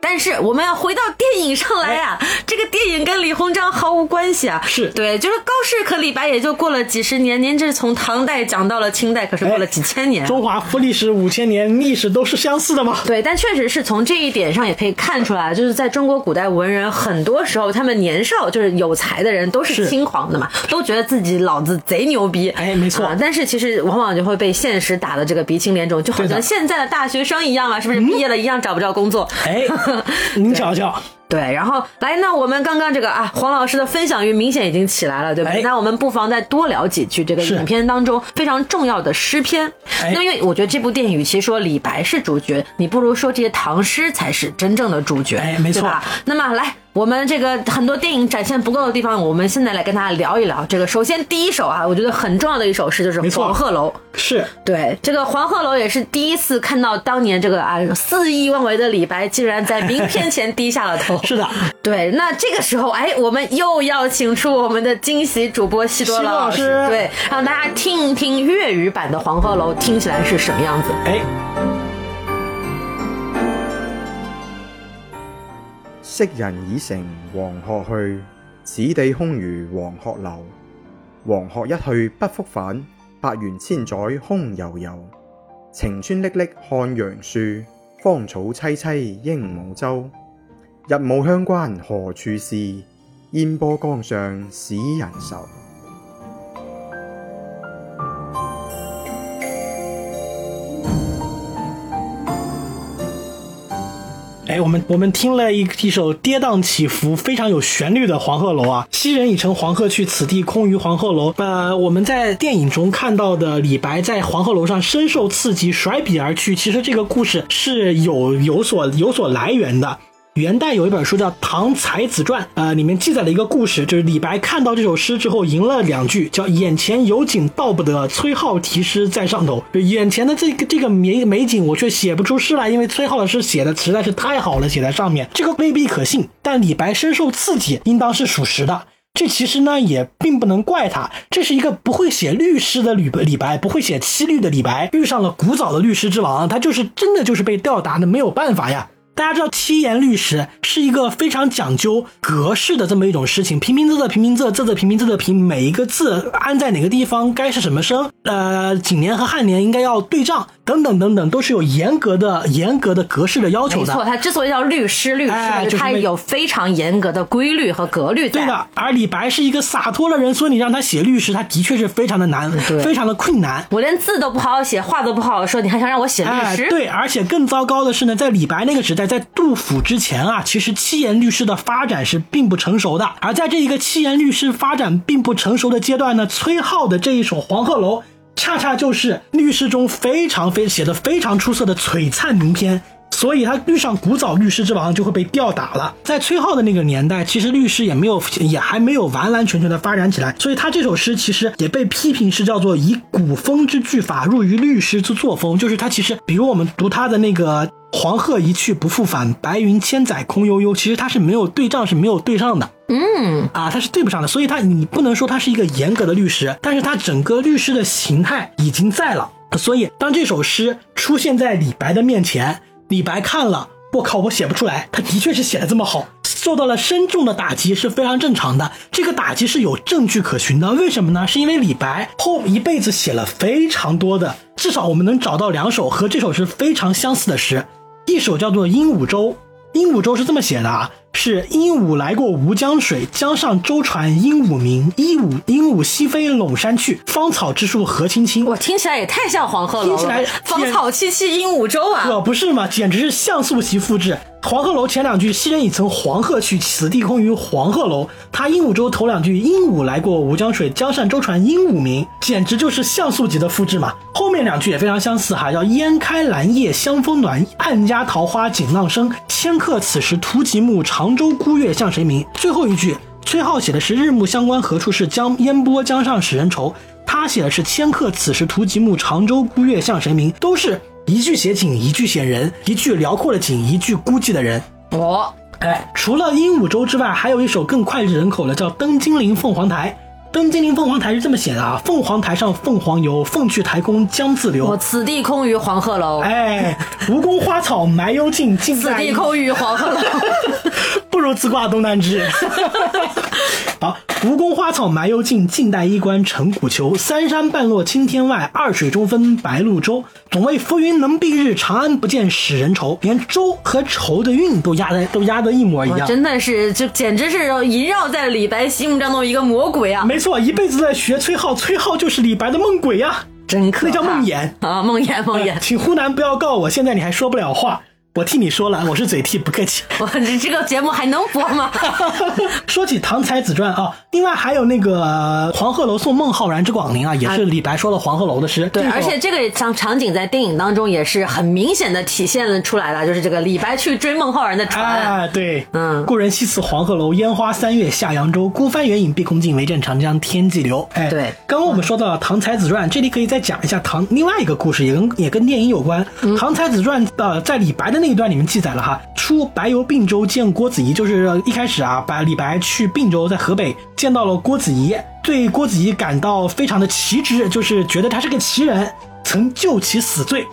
但是我们要回到电影上来呀、这个电影跟李鸿章毫无关系啊。是对，就是高适和李白也就过了几十年，您这是从唐代讲到了清代，可是过了几千年。中华历史五千年，历史都是相似的嘛。对，但确实是从这一点上也可以看出来，就是在中国古代文人很多时候，他们年少就是有才的人都是是轻狂的嘛，都觉得自己老子贼牛逼。哎没错啊但是其实往往就会被现实打的这个鼻青脸肿，就好像现在的大学生一样啊，是不是？毕业了一样找不着工作。哎，您瞧瞧，对，然后来，那我们刚刚这个啊，黄老师的分享欲明显已经起来了，对吧？哎那我们不妨再多聊几句这个影片当中非常重要的诗篇。哎那因为我觉得这部电影与其说李白是主角，你不如说这些唐诗才是真正的主角，哎没错对吧？那么来。我们这个很多电影展现不够的地方，我们现在来跟大家聊一聊。这个首先第一首啊，我觉得很重要的一首诗就是《黄鹤楼》。是对，这个黄鹤楼也是第一次看到当年这个啊肆意妄为的李白，竟然在名篇前 低下了头。是的，对，那这个时候，哎，我们又要请出我们的惊喜主播西多老老师对，让大家听一听粤语版的《黄鹤楼》听起来是什么样子。哎，昔人已乘黃鶴去，此地空餘黃鶴樓。黃鶴一去不復返，百元千載空悠悠。晴川歷歷漢陽樹，芳草萋萋鸚鵡洲。日暮乡关何处是？烟波江上使人愁。哎，我们我们听了一一首跌宕起伏、非常有旋律的《黄鹤楼》啊，昔人已乘黄鹤去，此地空余黄鹤楼。呃，我们在电影中看到的李白在黄鹤楼上深受刺激，甩笔而去。其实这个故事是有有所有所来源的。元代有一本书叫《唐才子传》，呃，里面记载了一个故事，就是李白看到这首诗之后吟了两句，叫“眼前有景道不得，崔颢题诗在上头”。眼前的这个这个美美景，我却写不出诗来，因为崔颢的诗写的实在是太好了，写在上面，这个未必可信。但李白深受刺激，应当是属实的。这其实呢也并不能怪他，这是一个不会写律诗的李李白，不会写七律的李白，遇上了古早的律诗之王，他就是真的就是被吊打的，没有办法呀。大家知道七言律诗是一个非常讲究格式的这么一种事情，平平仄仄平平仄，仄仄平平仄仄平，每一个字安在哪个地方，该是什么声，呃，景年和颔联应该要对仗，等等等等，都是有严格的严格的格式的要求的。没错，它之所以叫律诗，律诗呢，哎就是它有非常严格的规律和格律在。对的，而李白是一个洒脱的人，所以你让他写律诗，他的确是非常的难，对非常的困难。我连字都不好好写，话都不好好说，你还想让我写律哎，诗？对，而且更糟糕的是呢，在李白那个时代，在杜甫之前啊，其实七言律诗的发展是并不成熟的。而在这一个七言律诗发展并不成熟的阶段呢，崔颢的这一首《黄鹤楼》，恰恰就是律诗中非常非写的非常出色的璀璨名篇。所以他遇上古早律师之王就会被吊打了。在崔颢的那个年代，其实律师也没有也还没有完完全全的发展起来，所以他这首诗其实也被批评是叫做以古风之句法入于律师之作风，就是他其实比如我们读他的那个。黄鹤一去不复返，白云千载空悠悠。其实它是没有对仗，是没有对上的。嗯，啊，它是对不上的，所以它你不能说它是一个严格的律师，但是它整个律师的形态已经在了。所以当这首诗出现在李白的面前，李白看了，我靠，我写不出来。他的确是写的这么好，受到了深重的打击是非常正常的。这个打击是有证据可循的，为什么呢？是因为李白后一辈子写了非常多的，至少我们能找到两首和这首诗非常相似的诗，一首叫做《鹦鹉洲》。鹦鹉洲是这么写的啊，是鹦鹉来过吴江水，江上舟船鹦鹉鸣。鹦鹉鹦鹉西飞陇山去，芳草之树何青青。我听起来也太像黄鹤楼了，听起来芳草萋萋鹦鹉洲啊。可不是嘛，简直是像素级复制。黄鹤楼前两句“昔人已乘黄鹤去，此地空余黄鹤楼”，他鹦鹉洲头两句“鹦鹉来过吴江水，江上舟船鹦鹉鸣”，简直就是像素级的复制嘛。后面两句也非常相似哈，叫“烟开兰叶香风暖，暗家桃花锦浪生。迁客此时图极目，常州孤月向谁明？”最后一句，崔颢写的是“日暮乡关何处是，江烟波江上使人愁”，他写的是“迁客此时图极目，常州孤月向谁明”，都是。一句写景，一句写人，一句辽阔的景，一句孤寂的人。哦，哎，除了鹦鹉洲之外，还有一首更脍炙人口的，叫《登金陵凤凰台》。登金陵凤凰台是这么写的啊：凤凰台上凤凰游，凤去台空江自我流。此地空余黄鹤楼，哎，蜈蚣花草埋幽径，尽此地空余黄鹤楼。不如自挂东南枝。好，蜈蚣花草埋幽径，晋代衣冠成古丘。三山半落青天外，二水中分白鹭洲。总谓浮云能蔽日，长安不见使人愁。连舟和愁的韵都压的都压得一模一样。真的是，就简直是萦绕在李白心目当中一个魔鬼啊！没错，一辈子在学崔颢，崔颢就是李白的梦鬼呀、真可那叫梦魇。啊，梦魇梦魇。请湖南不要告我，现在你还说不了话，我替你说了，我是嘴替，不客气。我这这个节目还能播吗？说起《唐才子传》啊，另外还有那个呃黄鹤楼送孟浩然之广陵啊，也是李白说了黄鹤楼的诗。对，而且这个场场景在电影当中也是很明显的体现了出来了，就是这个李白去追孟浩然的船。哎，对，嗯故人西辞黄鹤楼，烟花三月下扬州。孤帆远影碧空尽，唯见长江天际流。哎，对刚刚我们说到了《唐才子传》，这里可以再讲一下唐另外一个故事，也跟也跟电影有关。嗯唐才子传》呃，在李白的那一段里面记载了哈，出白游并州见郭子仪，就是一开始啊，把李白去并州，在河北见到了郭子仪，对郭子仪感到非常的奇之，就是觉得他是个奇人，曾救其死罪。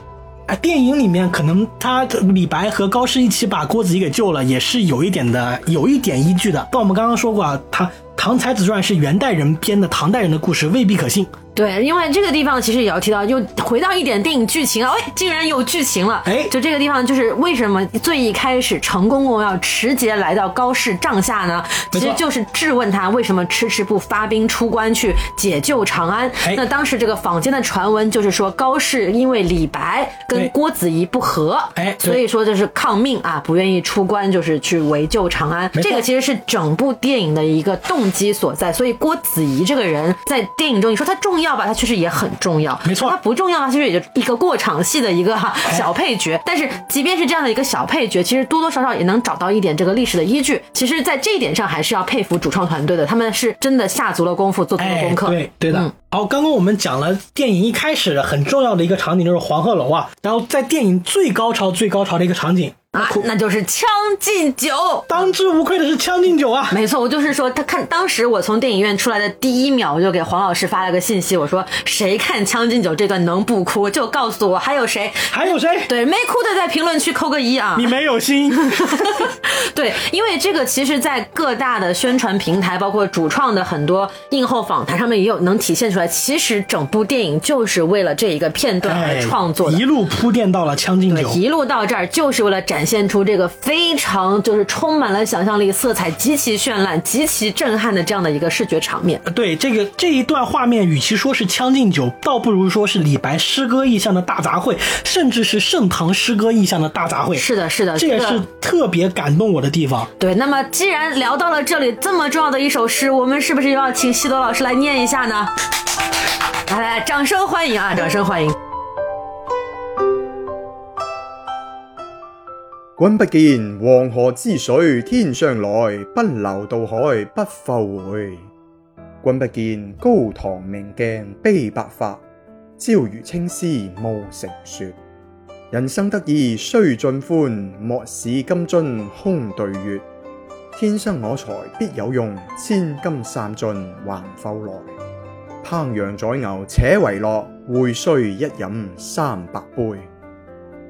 啊，电影里面可能他李白和高适一起把郭子仪给救了，也是有一点的，有一点依据的。但我们刚刚说过啊，他《唐才子传》是元代人编的唐代人的故事，未必可信。对，因为这个地方其实也要提到，又回到一点电影剧情啊，哎，竟然有剧情了，哎就这个地方就是为什么最一开始程公公要持节来到高适帐下呢？其实就是质问他为什么迟迟不发兵出关去解救长安。哎那当时这个坊间的传闻就是说，高适因为李白跟郭子仪不和，哎所以说就是抗命啊，不愿意出关，就是去围救长安。这个其实是整部电影的一个动机所在。所以郭子仪这个人在电影中，你说他重要吧，他确实也很重要。没错他不重要吧，其实也就一个过场戏的一个哈小配角。但是即便是这样的一个小配角，其实多多少少也能找到一点这个历史的依据。其实，在这一点上还是要佩服主创团队的，他们是真的下足了功夫，做足了哎，功课。对对的。嗯好，刚刚我们讲了电影一开始很重要的一个场景就是黄鹤楼啊，然后在电影最高潮最高潮的一个场景啊，那就是《将进酒》。当之无愧的是《将进酒》啊。没错，我就是说，他看当时我从电影院出来的第一秒，我就给黄老师发了个信息，我说谁看《将进酒》这段能不哭，就告诉我，还有谁？还有谁？对，没哭的在评论区扣个一啊！你没有心。对，因为这个其实，在各大的宣传平台，包括主创的很多映后访谈上面也有能体现出来。其实整部电影就是为了这一个片段而创作的。哎一路铺垫到了《将进酒》。一路到这儿，就是为了展现出这个非常就是充满了想象力、色彩极其绚烂、极其震撼的这样的一个视觉场面。对这个这一段画面，与其说是《将进酒》，倒不如说是李白诗歌意象的大杂烩，甚至是盛唐诗歌意象的大杂烩。是的，是的，这也是特别感动我的地方。对。那么，既然聊到了这里，这么重要的一首诗，我们是不是又要请西多老师来念一下呢？来来，掌声欢迎啊！掌声欢迎。君不見黃河之水天上來，不流到海不復回。君不見高堂明鏡悲白髮，朝如青絲暮成雪。人生得意須盡歡，莫使金樽空對月。天生我材必有用，千金散盡還復來。烹羊宰牛且為樂，會須一飲三百杯。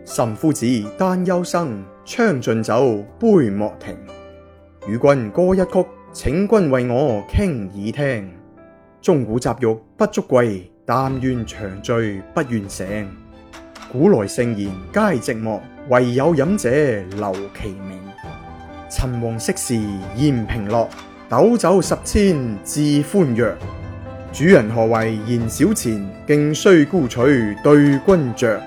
岑夫子，丹丘生，将进酒，杯莫停。与君歌一曲，請君為我傾耳聽。鐘鼓雜玉不足貴，但願長醉不願醒。古來聖賢皆寂寞，唯有飲者留其名。陳王昔時宴平樂，斗酒十千自歡躍。主人何為言少錢，徑須沽取對君酌。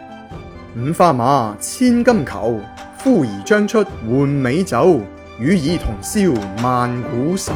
五花馬，千金裘，呼兒將出换美酒，与尔同销万古愁。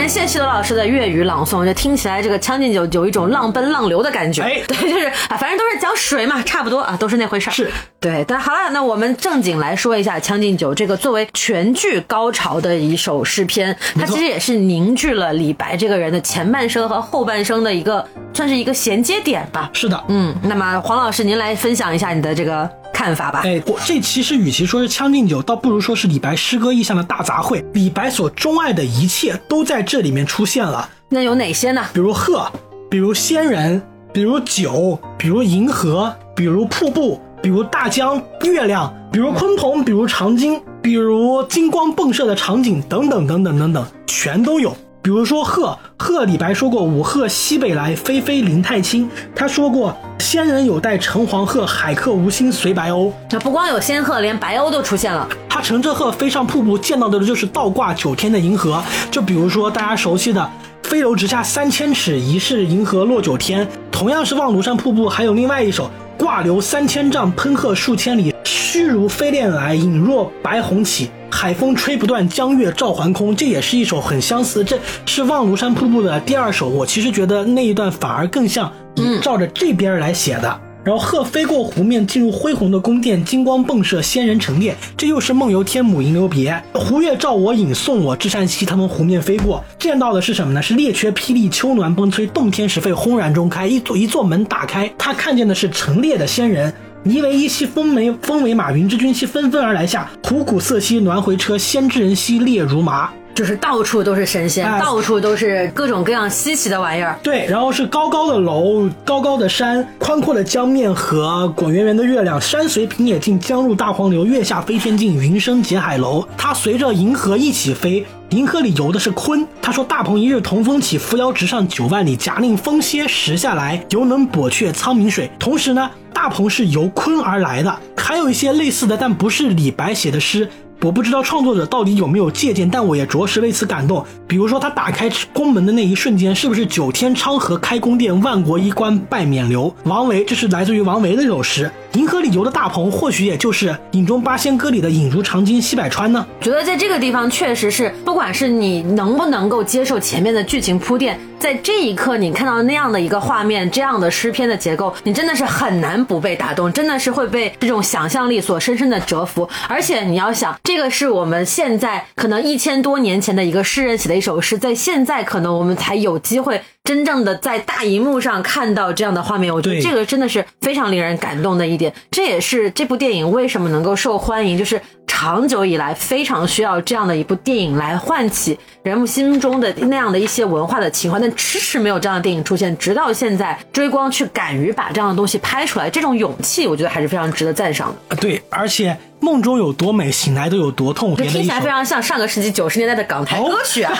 感感谢西多老师的粤语朗诵，就听起来这个《将进酒》有一种浪奔浪流的感觉。哎对，就是啊，反正都是讲水嘛，差不多啊，都是那回事儿。是对，但好了，那我们正经来说一下《将进酒》这个作为全剧高潮的一首诗篇，它其实也是凝聚了李白这个人的前半生和后半生的一个，算是一个衔接点吧。是的，嗯，那么黄老师，您来分享一下你的这个看法吧。哎，我这其实与其说是《将进酒》，倒不如说是李白诗歌意象的大杂烩。李白所钟爱的一切都在这里面出现了，那有哪些呢？比如鹤，比如仙人，比如酒，比如银河，比如瀑布，比如大江、月亮，比如鲲鹏，比如长鲸，比如金光迸射的场景，等等等等等等，全都有。比如说鹤，鹤李白说过“五鹤西北来，飞飞林太清”。他说过“仙人有待乘黄鹤，海客无心随白鸥”。那不光有仙鹤，连白鸥都出现了。他乘着鹤飞上瀑布，见到的就是倒挂九天的银河。就比如说大家熟悉的“飞流直下三千尺，疑是银河落九天”，同样是望庐山瀑布，还有另外一首“挂流三千丈，喷鹤数千里，虚如飞练来，影若白虹起”。海风吹不断，江月照还空，这也是一首很相似。这是望庐山瀑布的第二首，我其实觉得那一段反而更像以照着这边来写的。然后鹤飞过湖面，进入恢宏的宫殿，金光迸射，仙人陈列。这又是梦游天母吟留别。湖月照我影，送我至善西。他们湖面飞过，见到的是什么呢？是列缺霹雳，秋暖风吹，洞天石沸，轰然中开。一座一座门打开，他看见的是陈列的仙人。尼为衣兮风为风为马，云之君兮纷纷而来下。虎鼓瑟兮鸾回车，仙之人兮列如麻。就是到处都是神仙，哎到处都是各种各样稀奇的玩意儿。对，然后是高高的楼，高高的山，宽阔的江面和滚圆圆的月亮。山随平野尽，江入大黄流。月下飞天镜，云生结海楼。它随着银河一起飞，银河里游的是鲲。他说：“大鹏一日同风起，扶摇直上九万里。假令风歇时下来，犹能簸却苍溟水。”同时呢，大鹏是由鲲而来的。还有一些类似的，但不是李白写的诗。我不知道创作者到底有没有借鉴，但我也着实为此感动。比如说，他打开宫门的那一瞬间，是不是九天昌河开宫殿，万国衣冠拜冕旒？王维，这是来自于王维的一首诗。银河里游的大鹏，或许也就是《饮中八仙歌》里的“影如长鲸西百川”呢？觉得在这个地方确实是，不管是你能不能够接受前面的剧情铺垫，在这一刻你看到那样的一个画面，这样的诗篇的结构，你真的是很难不被打动，真的是会被这种想象力所深深的折服。而且你要想，这个是我们现在可能一千多年前的一个诗人写的一首诗，在现在可能我们才有机会。真正的在大荧幕上看到这样的画面，我觉得这个真的是非常令人感动的一点。这也是这部电影为什么能够受欢迎，就是长久以来非常需要这样的一部电影来唤起人们心中的那样的一些文化的情怀，但迟迟没有这样的电影出现，直到现在追光去敢于把这样的东西拍出来，这种勇气，我觉得还是非常值得赞赏的。啊，对，而且梦中有多美，醒来都有多痛。这听起来非常像上个世纪九十年代的港台歌曲啊，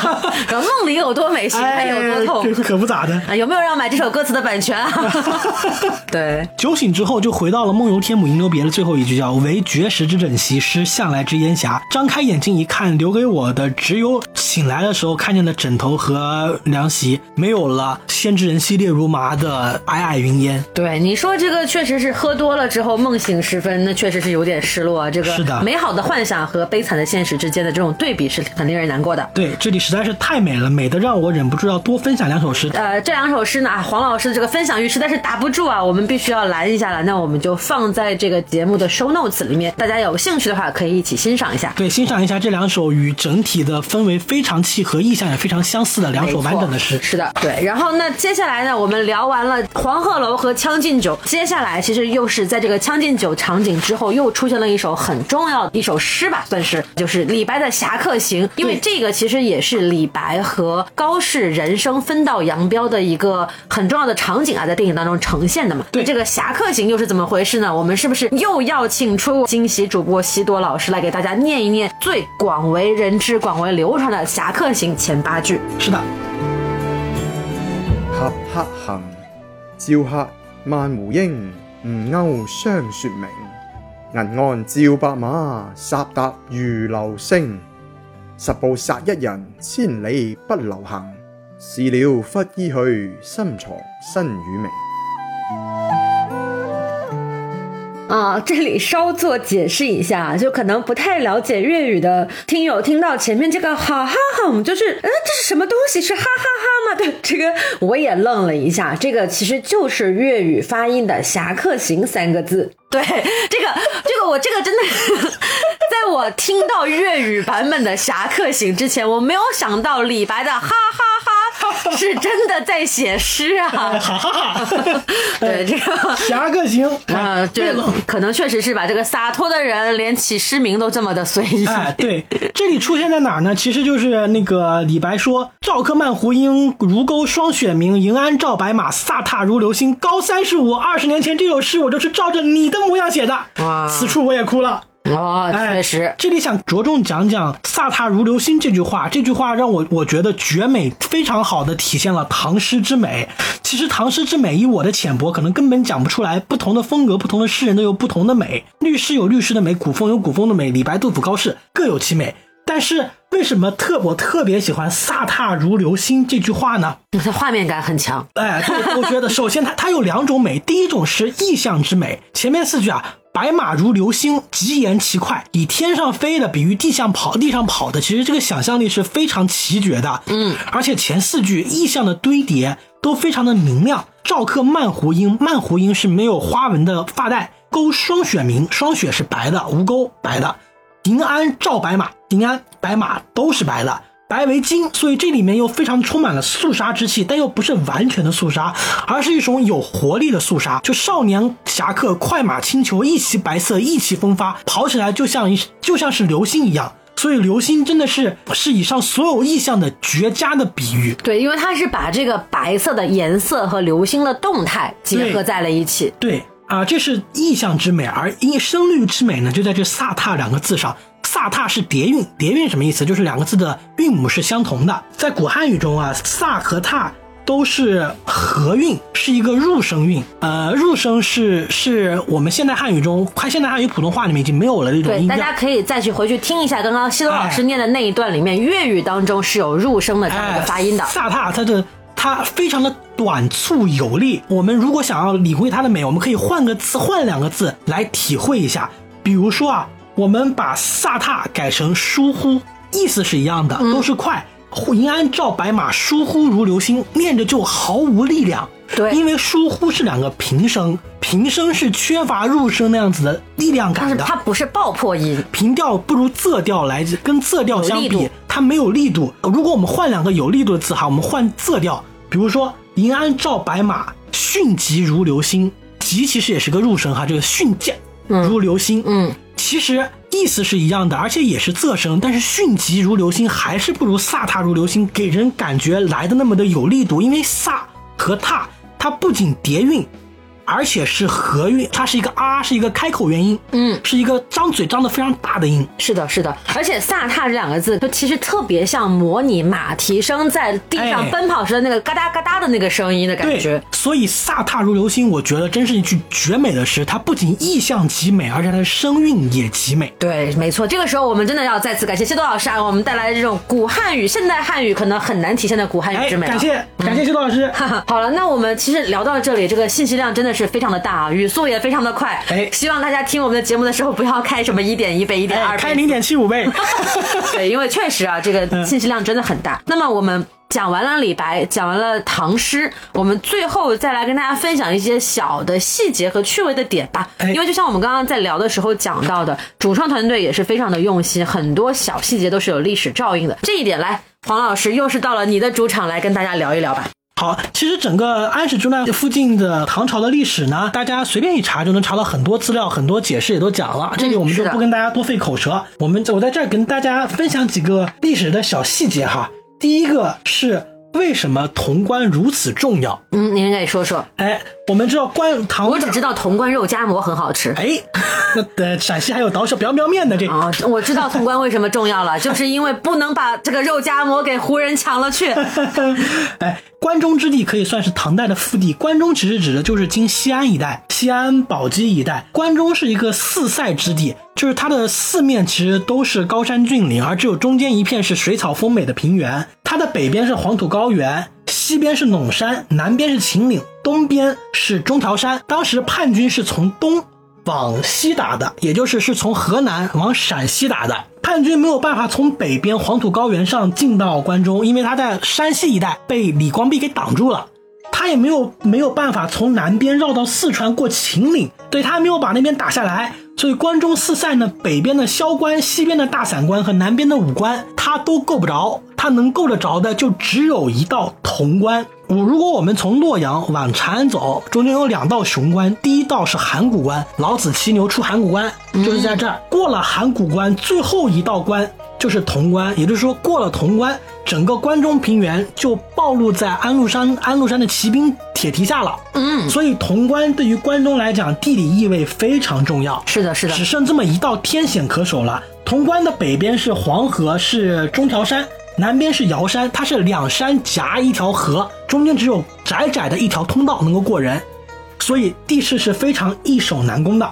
然 后梦里有多美，醒来有多痛。哎可不咋的。啊，有没有人要买这首歌词的版权啊？对，酒醒之后，就回到了“梦游天母吟留别”的最后一句，叫“唯绝食之枕席，失向来之烟霞”。张开眼睛一看，留给我的只有醒来的时候看见的枕头和凉席，没有了“先知人兮烈如麻”的皑皑云烟。对，你说这个确实是喝多了之后梦醒时分，那确实是有点失落啊。这个是的美好的幻想和悲惨的现实之间的这种对比是很令人难过的。对，这里实在是太美了，美得让我忍不住要多分享两首诗。呃，这两首诗呢，啊黄老师的这个分享欲实在是打不住啊，我们必须要拦一下了。那我们就放在这个节目的 show notes 里面，大家有兴趣的话可以一起欣赏一下。对，欣赏一下这两首与整体的氛围非常契合、意象也非常相似的两首完整的诗。是的，对。然后那接下来呢，我们聊完了黄鹤楼和《将进酒》，接下来其实又是在这个《将进酒》场景之后，又出现了一首很重要的一首诗吧，算是就是李白的《侠客行》，因为这个其实也是李白和高适人生分道扬镳的一个很重要的场景啊，在电影当中呈现的嘛。对这个《侠客行》又是怎么回事呢？我们是不是又要请出惊喜主播西多老师来给大家念一念最广为人知、广为流传的《侠客行》前八句？是的，侠客行，照客萬胡英，吳鈎相雪明。银鞍照白马，杀达如流星。十步杀一人，千里不留行。事了拂衣去，深藏身与名。啊，这里稍作解释一下，就可能不太了解粤语的听友听到前面这个哈哈哈，我们就是，嗯，这是什么东西？是哈哈哈吗？对，这个我也愣了一下，这个其实就是粤语发音的“侠客行”三个字。对，这个这个我这个真的，在我听到粤语版本的《侠客行》之前，我没有想到李白的哈哈哈 是真的在写诗啊！哈哈哈！对这个侠客行啊，这可能确实是吧。这个洒脱的人连起诗名都这么的随意。哎，对，这里出现在哪儿呢？其实就是那个李白说：“赵客漫胡缨，如钩霜雪明。迎鞍照白马，飒沓如流星。”高三十五，二十年前这首诗我就是照着你的。模样写的，哇！此处我也哭了。哦，确实，这里想着重讲讲“飒沓如流星”这句话。这句话让我我觉得绝美，非常好的体现了唐诗之美。其实唐诗之美，以我的浅薄，可能根本讲不出来。不同的风格，不同的诗人都有不同的美。律诗有律诗的美，古风有古风的美。李白、杜甫、高适各有其美。但是为什么特我特别喜欢“飒沓如流星”这句话呢？它画面感很强。哎，对，我觉得首先它它有两种美，第一种是意象之美。前面四句啊，“白马如流星，疾言其快”，以天上飞的比喻地上跑，地上跑的，其实这个想象力是非常奇绝的。嗯，而且前四句意象的堆叠都非常的明亮。赵克曼胡缨，曼胡缨是没有花纹的发带，勾双雪明，双雪是白的，无钩白的。迎鞍照白马，迎鞍白马都是白的，白为金，所以这里面又非常充满了肃杀之气，但又不是完全的肃杀，而是一种有活力的肃杀。就少年侠客快马轻裘，一袭白色，意气风发，跑起来就像一就像是流星一样。所以流星真的是是以上所有意象的绝佳的比喻。对，因为它是把这个白色的颜色和流星的动态结合在了一起。对。啊，这是意象之美，而音声律之美呢，就在这“飒沓”两个字上。飒沓是叠韵，叠韵什么意思？就是两个字的韵母是相同的。在古汉语中啊，飒和沓都是合韵，是一个入声韵。呃，入声是是我们现代汉语中，快现代汉语普通话里面已经没有了这种音调。大家可以再去回去听一下刚刚西多老师念的那一段里面，粤语当中是有入声的这样一个发音的。飒沓，它的。它非常的短促有力。我们如果想要领会它的美，我们可以换个字，换两个字来体会一下。比如说啊，我们把飒沓改成疏忽，意思是一样的，都是快。银鞍照白马，疏忽如流星，念着就毫无力量。对，因为疏忽是两个平声，平声是缺乏入声那样子的力量感的。它不是爆破音，平调不如仄调来，跟仄调相比，它没有力度。如果我们换两个有力度的字哈，我们换仄调。比如说“银鞍照白马，迅疾如流星”，疾其实也是个入声哈，这个迅疾如流星，嗯，其实意思是一样的，而且也是仄声，但是迅疾如流星还是不如飒沓如流星给人感觉来的那么的有力度，因为飒和沓它不仅叠韵。而且是合韵，它是一个啊，是一个开口元音，嗯，是一个张嘴张的非常大的音。是的，是的。而且“飒踏”这两个字，它其实特别像模拟马蹄声在地上奔跑时的那个嘎哒嘎哒的那个声音的感觉。所以“飒踏如流星”，我觉得真是一句绝美的诗。它不仅意象极美，而且它的声韵也极美。对，没错。这个时候，我们真的要再次感谢谢多老师啊，我们带来的这种古汉语、现代汉语可能很难体现的古汉语之美。感谢，感谢谢多老师。好了，那我们其实聊到这里，这个信息量真的是非常的大啊。语速也非常的快，哎，希望大家听我们的节目的时候不要开什么一点一倍、一点二倍，开零点七五倍。对，因为确实啊，这个信息量真的很大。那么我们讲完了李白，讲完了唐诗，我们最后再来跟大家分享一些小的细节和趣味的点吧。因为就像我们刚刚在聊的时候讲到的，主创团队也是非常的用心，很多小细节都是有历史照应的。这一点，来黄老师又是到了你的主场来跟大家聊一聊吧。好，其实整个安史之乱附近的唐朝的历史呢，大家随便一查就能查到很多资料，很多解释也都讲了。这里我们就不跟大家多费口舌，我们我在这儿跟大家分享几个历史的小细节哈。第一个是。为什么潼关如此重要？嗯，您可以说说。哎，我们知道关唐，我只知道潼关肉夹馍很好吃。哎，那陕西还有刀削苗苗面的这啊，我知道潼关为什么重要了，就是因为不能把这个肉夹馍给胡人抢了去。哎，关中之地可以算是唐代的腹地。关中其实指的就是今西安一带，西安宝鸡一带。关中是一个四塞之地。就是它的四面其实都是高山峻岭，而只有中间一片是水草丰美的平原。它的北边是黄土高原，西边是陇山，南边是秦岭，东边是中条山。当时叛军是从东。往西打的，也就是是从河南往陕西打的。叛军没有办法从北边黄土高原上进到关中，因为他在山西一带被李光弼给挡住了。他也没有没有办法从南边绕到四川过秦岭，对他没有把那边打下来。所以关中四塞呢，北边的萧关、西边的大散关和南边的武关，它都够不着。它能够得着的就只有一道潼关。我如果我们从洛阳往长安走，中间有两道雄关，第一道是函谷关，老子骑牛出函谷关，就是在这儿。过了函谷关，最后一道关就是潼关，也就是说过了潼关，整个关中平原就暴露在安禄山安禄山的骑兵铁蹄下了。嗯，所以潼关对于关中来讲，地理意味非常重要。是的，是的只，剩这么一道天险可守了。潼关的北边是黄河，是中条山；南边是瑶山，它是两山夹一条河，中间只有窄窄的一条通道能够过人，所以地势是非常易守难攻的。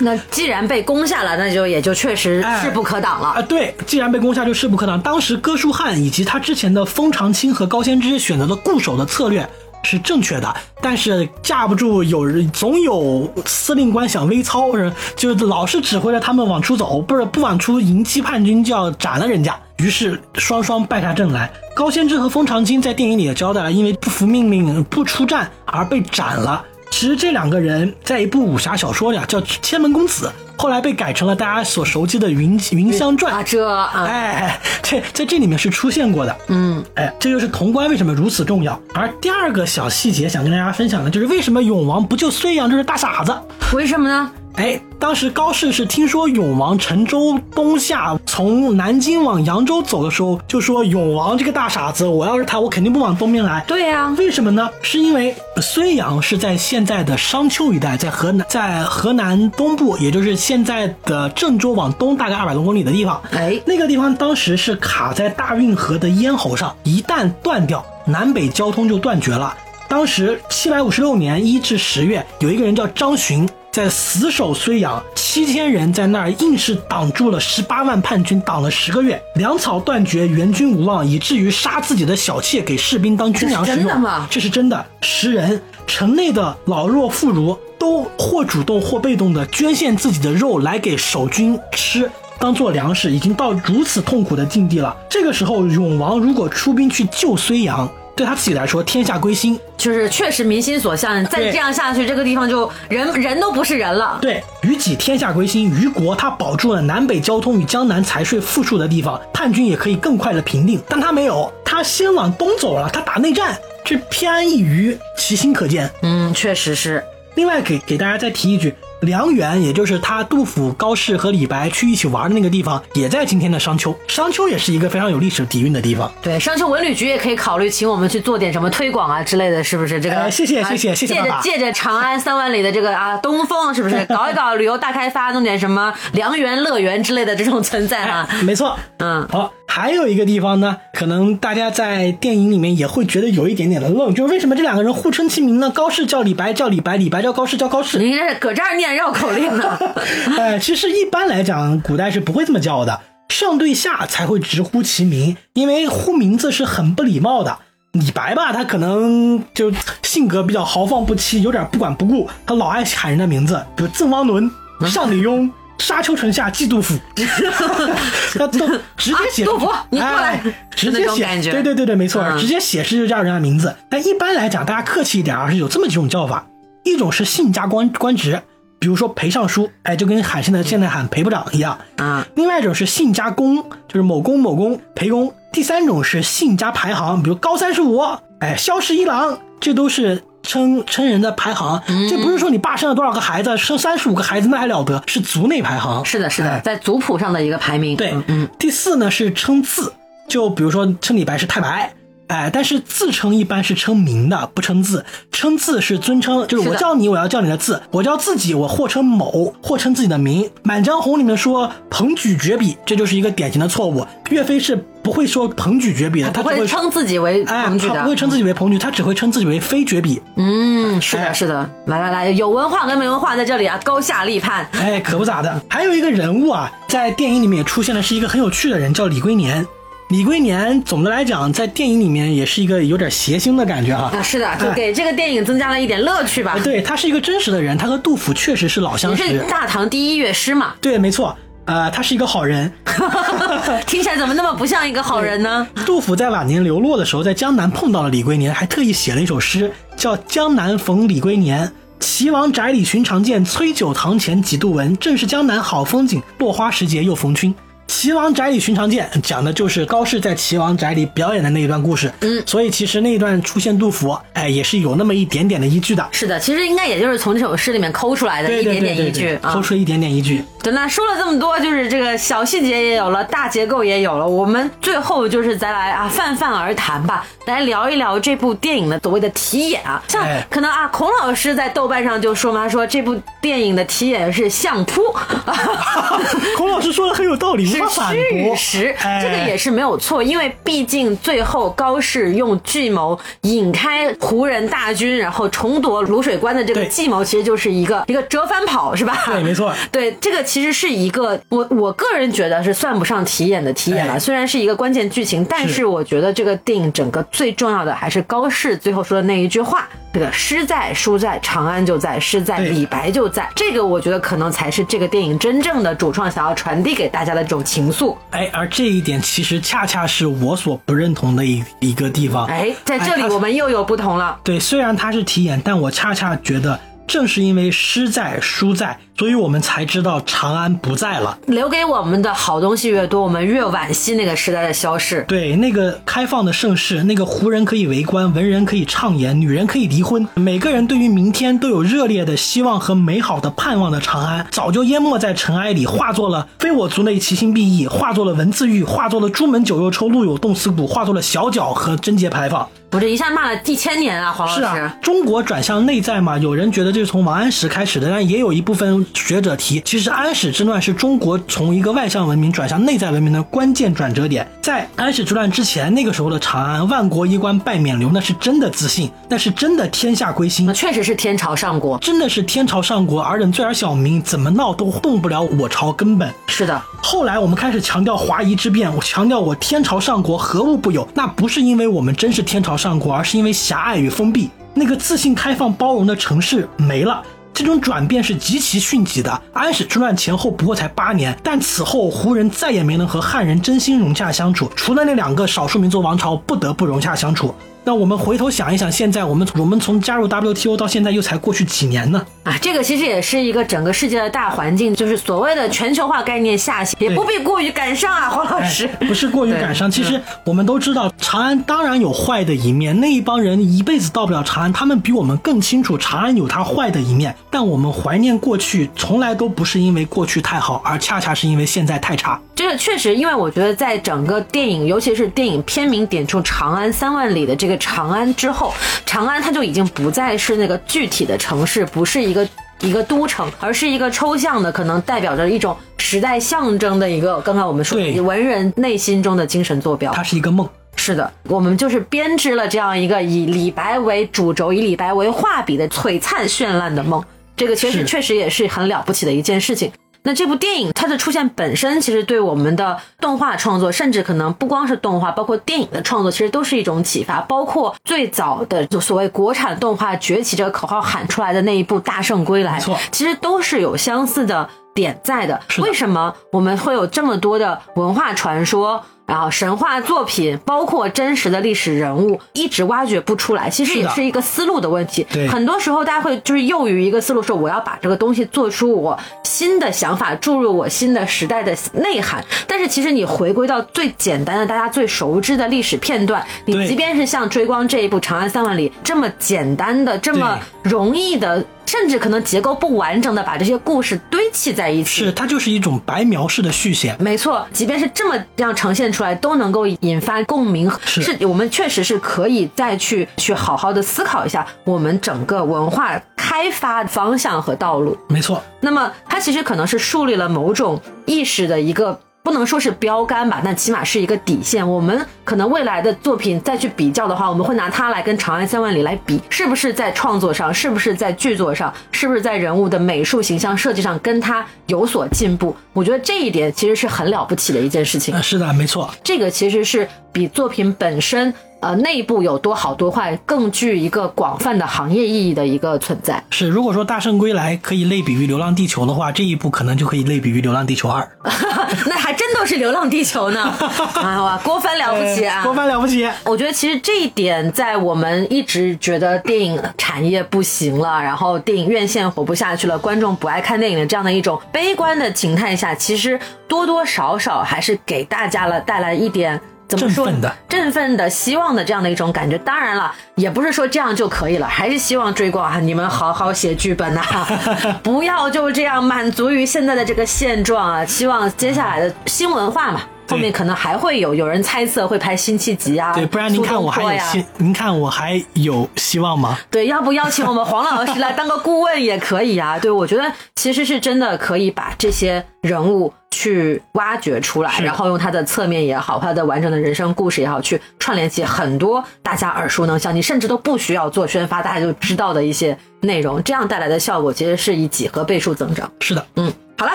那既然被攻下了，那就也就确实哎势不可挡了啊，了。对，既然被攻下，就势不可挡。当时哥舒翰以及他之前的封长清和高仙芝选择了固守的策略是正确的，但是架不住有人总有司令官想微操，是就是老是指挥着他们往出走，不是不往出迎击叛军就要斩了人家。于是双双败下阵来。高仙芝和封长清在电影里也交代了，因为不服命令不出战而被斩了。其实这两个人在一部武侠小说里啊，叫《千门公子》，后来被改成了大家所熟悉的《云云香传》啊，这啊，哎，这在这里面是出现过的。嗯，哎，这就是潼关为什么如此重要。而第二个小细节想跟大家分享的就是为什么永王不救睢阳就是大傻子。为什么呢？哎，当时高适是听说永王乘舟东下，从南京往扬州走的时候，就说永王这个大傻子，我要是他，我肯定不往东边来。对呀、为什么呢？是因为睢阳是在现在的商丘一带，在河南，在河南东部，也就是现在的郑州往东大概二百多公里的地方。哎那个地方当时是卡在大运河的咽喉上，一旦断掉，南北交通就断绝了。当时七百五十六年一至十月，有一个人叫张巡，在死守睢阳，七千人在那儿硬是挡住了十八万叛军，挡了十个月，粮草断绝，援军无望，以至于杀自己的小妾给士兵当军粮食用。这是真的吗这是真的，十人，城内的老弱妇孺都或主动或被动的捐献自己的肉来给守军吃。当做粮食，已经到如此痛苦的境地了。这个时候，永王如果出兵去救睢阳，对他自己来说，天下归心。就是确实民心所向，再这样下去，这个地方就人人都不是人了。对，于己天下归心，于国他保住了南北交通与江南财税富庶的地方，叛军也可以更快的平定。但他没有，他先往东走了，他打内战，这偏安一隅，其心可见。嗯，确实是。另外给给大家再提一句，梁园，也就是他杜甫、高适和李白去一起玩的那个地方，也在今天的商丘。商丘也是一个非常有历史底蕴的地方。对，商丘文旅局也可以考虑请我们去做点什么推广啊之类的，是不是？这个，哎谢谢啊谢谢谢谢借着借着长安三万里的这个啊东风，是不是搞一搞旅游大开发，弄点什么良缘乐园之类的这种存在啊？哎 没错，嗯，好，还有一个地方呢，可能大家在电影里面也会觉得有一点点的愣，就是为什么这两个人互称其名呢？高适叫李白，叫李白，李白叫高适，叫高适。你这搁这儿念绕口令呢？哎，其实一般来讲，古代是不会这么叫的，上对下才会直呼其名，因为呼名字是很不礼貌的。李白吧，他可能就性格比较豪放不羁，有点不管不顾，他老爱喊人的名字，比如赠汪伦、上李邕、沙丘城下祭杜甫，他都直接写、啊杜甫你过来。哎直接写，对对对对，没错，嗯。直接写诗就叫人家名字。但一般来讲，大家客气一点啊，是有这么几种叫法，一种是姓加官官职，比如说裴尚书，哎，就跟喊现在现在喊裴部长一样。啊，另外一种是姓加公，就是某公某公裴公。第三种是姓加排行，比如高三十五，哎，萧十一郎，这都是称称人的排行。这不是说你爸生了多少个孩子，生三十五个孩子那还了得，是族内排行。是的，是的，哎在族谱上的一个排名。对嗯，嗯，第四呢是称字，就比如说称李白是太白，哎，但是自称一般是称名的，不称字。称字是尊称，就是我叫你，我要叫你的字；我叫自己，我或称某，或称自己的名。《满江红》里面说彭举绝笔，这就是一个典型的错误。岳飞是不会说彭举绝笔的，他不会会称自己为哎，彭举的他不。会称自己为彭举，他只会称自己为非绝笔。嗯，是哎的，是的。来来来，有文化跟没文化在这里啊，高下立判。哎，可不咋的。还有一个人物啊，在电影里面也出现的是一个很有趣的人，叫李龟年。李龟年总的来讲，在电影里面也是一个有点谐星的感觉哈。啊，是的，就给这个电影增加了一点乐趣吧。对他是一个真实的人，他和杜甫确实是老相也是识。大唐第一乐师嘛，对，没错，呃，他是一个好人。听起来怎么那么不像一个好人呢？杜甫在晚年流落的时候，在江南碰到了李龟年，还特意写了一首诗，叫《江南逢李龟年》。岐王宅里寻常见，崔九堂前几度闻。正是江南好风景，落花时节又逢君。岐王宅里寻常见，讲的就是高适在齐王宅里表演的那一段故事。嗯所以其实那一段出现杜甫，哎，也是有那么一点点的依据的。是的，其实应该也就是从这首诗里面抠出来的一点点依据啊抠。出一点点依据。对，那说了这么多，就是这个小细节也有了，大结构也有了，我们最后就是再来啊泛泛而谈吧，来聊一聊这部电影的所谓的题眼啊。像哎可能啊，孔老师在豆瓣上就说嘛，说这部电影的题眼是相扑，孔老师说的很有道理，无是虚与驳。实，哎这个也是没有错，因为毕竟最后高适用计谋引开胡人大军，然后重夺卤水关的这个计谋，其实就是一个一个折返跑，是吧？对没错 对，这个其实是一个我我个人觉得是算不上题眼的题眼了，哎虽然是一个关键剧情，但是是我觉得这个电影整个最重要的还是高适最后说的那一句话：这个诗在书在，长安就在；诗在李白就在。这个我觉得可能才是这个电影真正的主创想要传递给大家的这种情愫。哎，而这一点其实恰恰是我所不认同的一一个地方。哎，在这里哎我们又有不同了。对，虽然它是题眼，但我恰恰觉得，正是因为诗在书在，所以我们才知道长安不在了。留给我们的好东西越多，我们越惋惜那个时代的消逝。对，那个开放的盛世，那个胡人可以为官，文人可以畅言，女人可以离婚，每个人对于明天都有热烈的希望和美好的盼望的长安，早就淹没在尘埃里，化作了非我族类，其心必异，化作了文字狱，化作了朱门酒肉臭，路有冻死骨，化作了小脚和贞节牌坊。我这一下骂了一千年啊，黄老师。是啊，中国转向内在嘛，有人觉得这是从王安石开始的，但也有一部分学者提，其实安史之乱是中国从一个外向文明转向内在文明的关键转折点。在安史之乱之前，那个时候的长安，万国衣冠拜冕旒，那是真的自信，那是真的天下归心那。确实是天朝上国。真的是天朝上国，尔等罪而小民，怎么闹都动不了我朝根本。是的，后来我们开始强调华夷之辩，我强调我天朝上国何物不有？那不是因为我们真是天朝上国，而是因为狭隘与封闭。那个自信、开放、包容的城市没了。这种转变是极其迅疾的。安史之乱前后不过才八年，但此后胡人再也没能和汉人真心融洽相处，除了那两个少数民族王朝不得不融洽相处。那我们回头想一想，现在我们我们从加入 WTO 到现在又才过去几年呢？啊，这个其实也是一个整个世界的大环境，就是所谓的全球化概念下行，也不必过于感伤啊，黄老师。哎不是过于感伤。其实我们都知道，长安当然有坏的一面，那一帮人一辈子到不了长安，他们比我们更清楚长安有它坏的一面。但我们怀念过去，从来都不是因为过去太好，而恰恰是因为现在太差。这个确实，因为我觉得在整个电影，尤其是电影片名点出“长安三万里”的这个长安之后，长安它就已经不再是那个具体的城市，不是一个一个都城，而是一个抽象的，可能代表着一种时代象征的一个。刚刚我们说对文人内心中的精神坐标。它是一个梦。是的，我们就是编织了这样一个以李白为主轴、以李白为画笔的璀璨绚烂的梦。这个其实确实也是很了不起的一件事情。那这部电影它的出现本身，其实对我们的动画创作，甚至可能不光是动画，包括电影的创作，其实都是一种启发。包括最早的就所谓国产动画崛起这个口号喊出来的那一部《大圣归来错》，其实都是有相似的点在的。的为什么我们会有这么多的文化传说？然后神话作品，包括真实的历史人物，一直挖掘不出来，其实也是一个思路的问题。对。很多时候大家会就是囿于一个思路，说我要把这个东西做出我新的想法，注入我新的时代的内涵。但是其实你回归到最简单的、大家最熟知的历史片段，你即便是像追光这一部《长安三万里》这么简单的、这么容易的，甚至可能结构不完整的把这些故事堆砌在一起，是，它就是一种白描式的续写。没错，即便是这么这样呈现出来，都能够引发共鸣。是我们确实是可以再去去好好的思考一下我们整个文化开发方向和道路。没错，那么，它其实可能是树立了某种意识的一个不能说是标杆吧，但起码是一个底线。我们可能未来的作品再去比较的话，我们会拿它来跟《长安三万里》来比，是不是在创作上，是不是在剧作上，是不是在人物的美术形象设计上跟它有所进步？我觉得这一点其实是很了不起的一件事情。呃是的，没错。这个其实是比作品本身呃内部有多好多坏更具一个广泛的行业意义的一个存在。是，如果说《大圣归来》可以类比于《流浪地球》的话，这一部可能就可以类比于《流浪地球二》。那还真都是《流浪地球》呢！啊哇，郭帆了不起啊！郭帆了不起。我觉得其实这一点，在我们一直觉得电影产业不行了，然后电影院线活不下去了，观众不爱看电影的这样的一种悲观的情态下，其实多多少少还是给大家了带来一点。怎么说？振奋的、振奋的、希望的这样的一种感觉。当然了，也不是说这样就可以了，还是希望追光啊，你们好好写剧本呐、不要就这样满足于现在的这个现状啊。希望接下来的新文化嘛，后面可能还会有有人猜测会拍辛弃疾啊。对，不然您看我还有希，您看我还有希望吗？对，要不邀请我们黄老师来当个顾问也可以啊。对，我觉得其实是真的可以把这些人物。去挖掘出来，然后用他的侧面也好，他的完整的人生故事也好，去串联起很多大家耳熟能详，你甚至都不需要做宣发，大家就知道的一些内容，这样带来的效果其实是以几何倍数增长。是的，嗯，好了，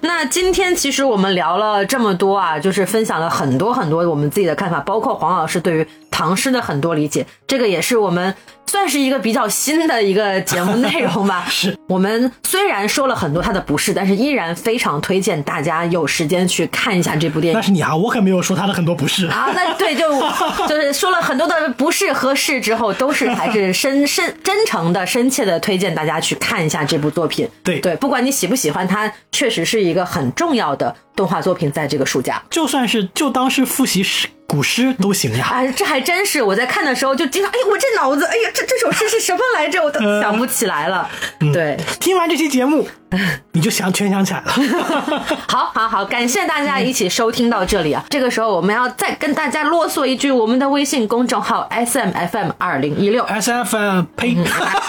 那今天其实我们聊了这么多啊，就是分享了很多很多我们自己的看法，包括黄老师对于唐诗的很多理解，这个也是我们算是一个比较新的一个节目内容吧。是我们虽然说了很多他的不是，但是依然非常推荐大家有时间去看一下这部电影。那是你啊，我可没有说他的很多不是啊。那对，就 就是说了很多的不是和是之后，都是还是深 深真诚的、深切的推荐大家去看一下这部作品。对对，不管你喜不喜欢，它确实是一个很重要的动画作品，在这个暑假，就算是就当是复习诗。古诗都行呀！哎，这还真是我在看的时候就经常，哎，我这脑子，哎呀，这这首诗是什么来着？我都想不起来了。嗯、对，听完这期节目，你就想全想起来了。好，好，好，感谢大家一起收听到这里啊！这个时候我们要再跟大家啰嗦一句，我们的微信公众号 S M F M 二零一六 S F M 呸、嗯，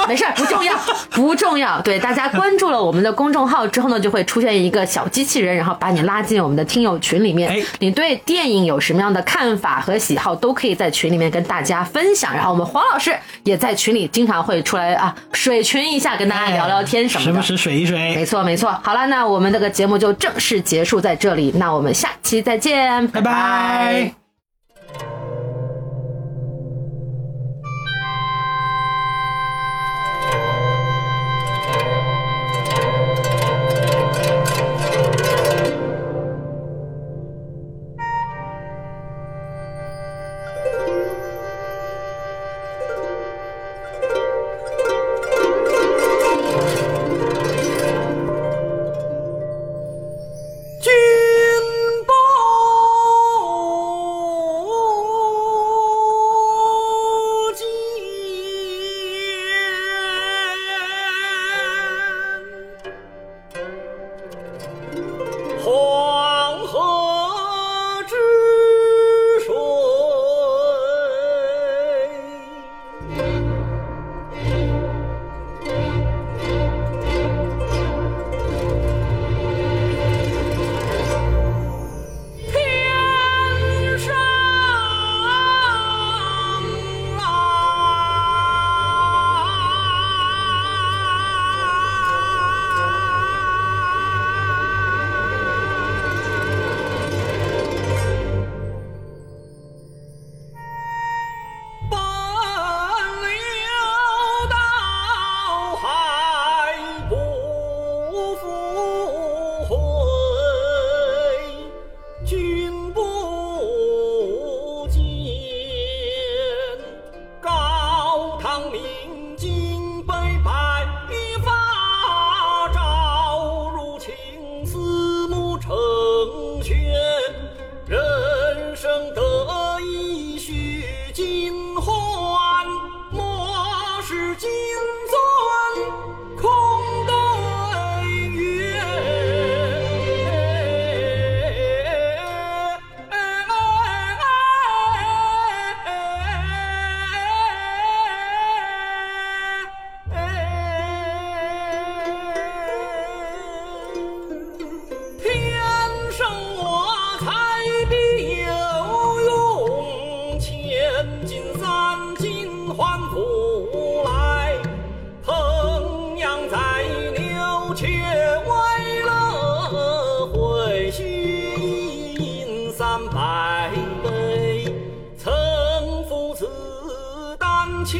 没事，不重要，不重要。对，大家关注了我们的公众号之后呢，就会出现一个小机器人，然后把你拉进我们的听友群里面。哎，你对电影有什么样的看法和喜好，都可以在群里面跟大家分享。然后我们黄老师也在群里经常会出来啊，水群一下，跟大家聊聊天什么的，时不时水一水。没错，没错。好了，那我们这个节目就正式结束在这里，那我们下期再见，拜拜。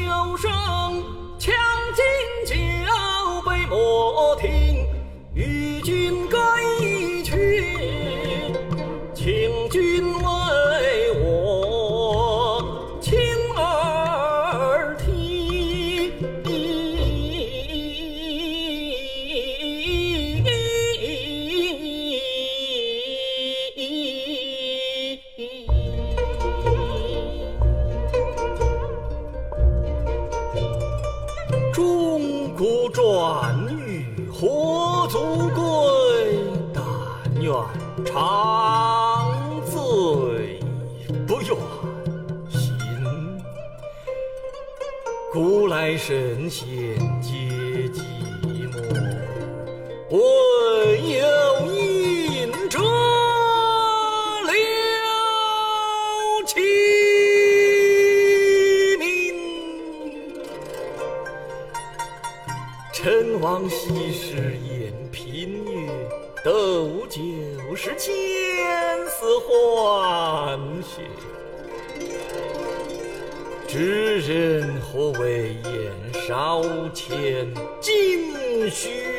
箫声，羌笛，酒杯莫停，与君歌一。shoes.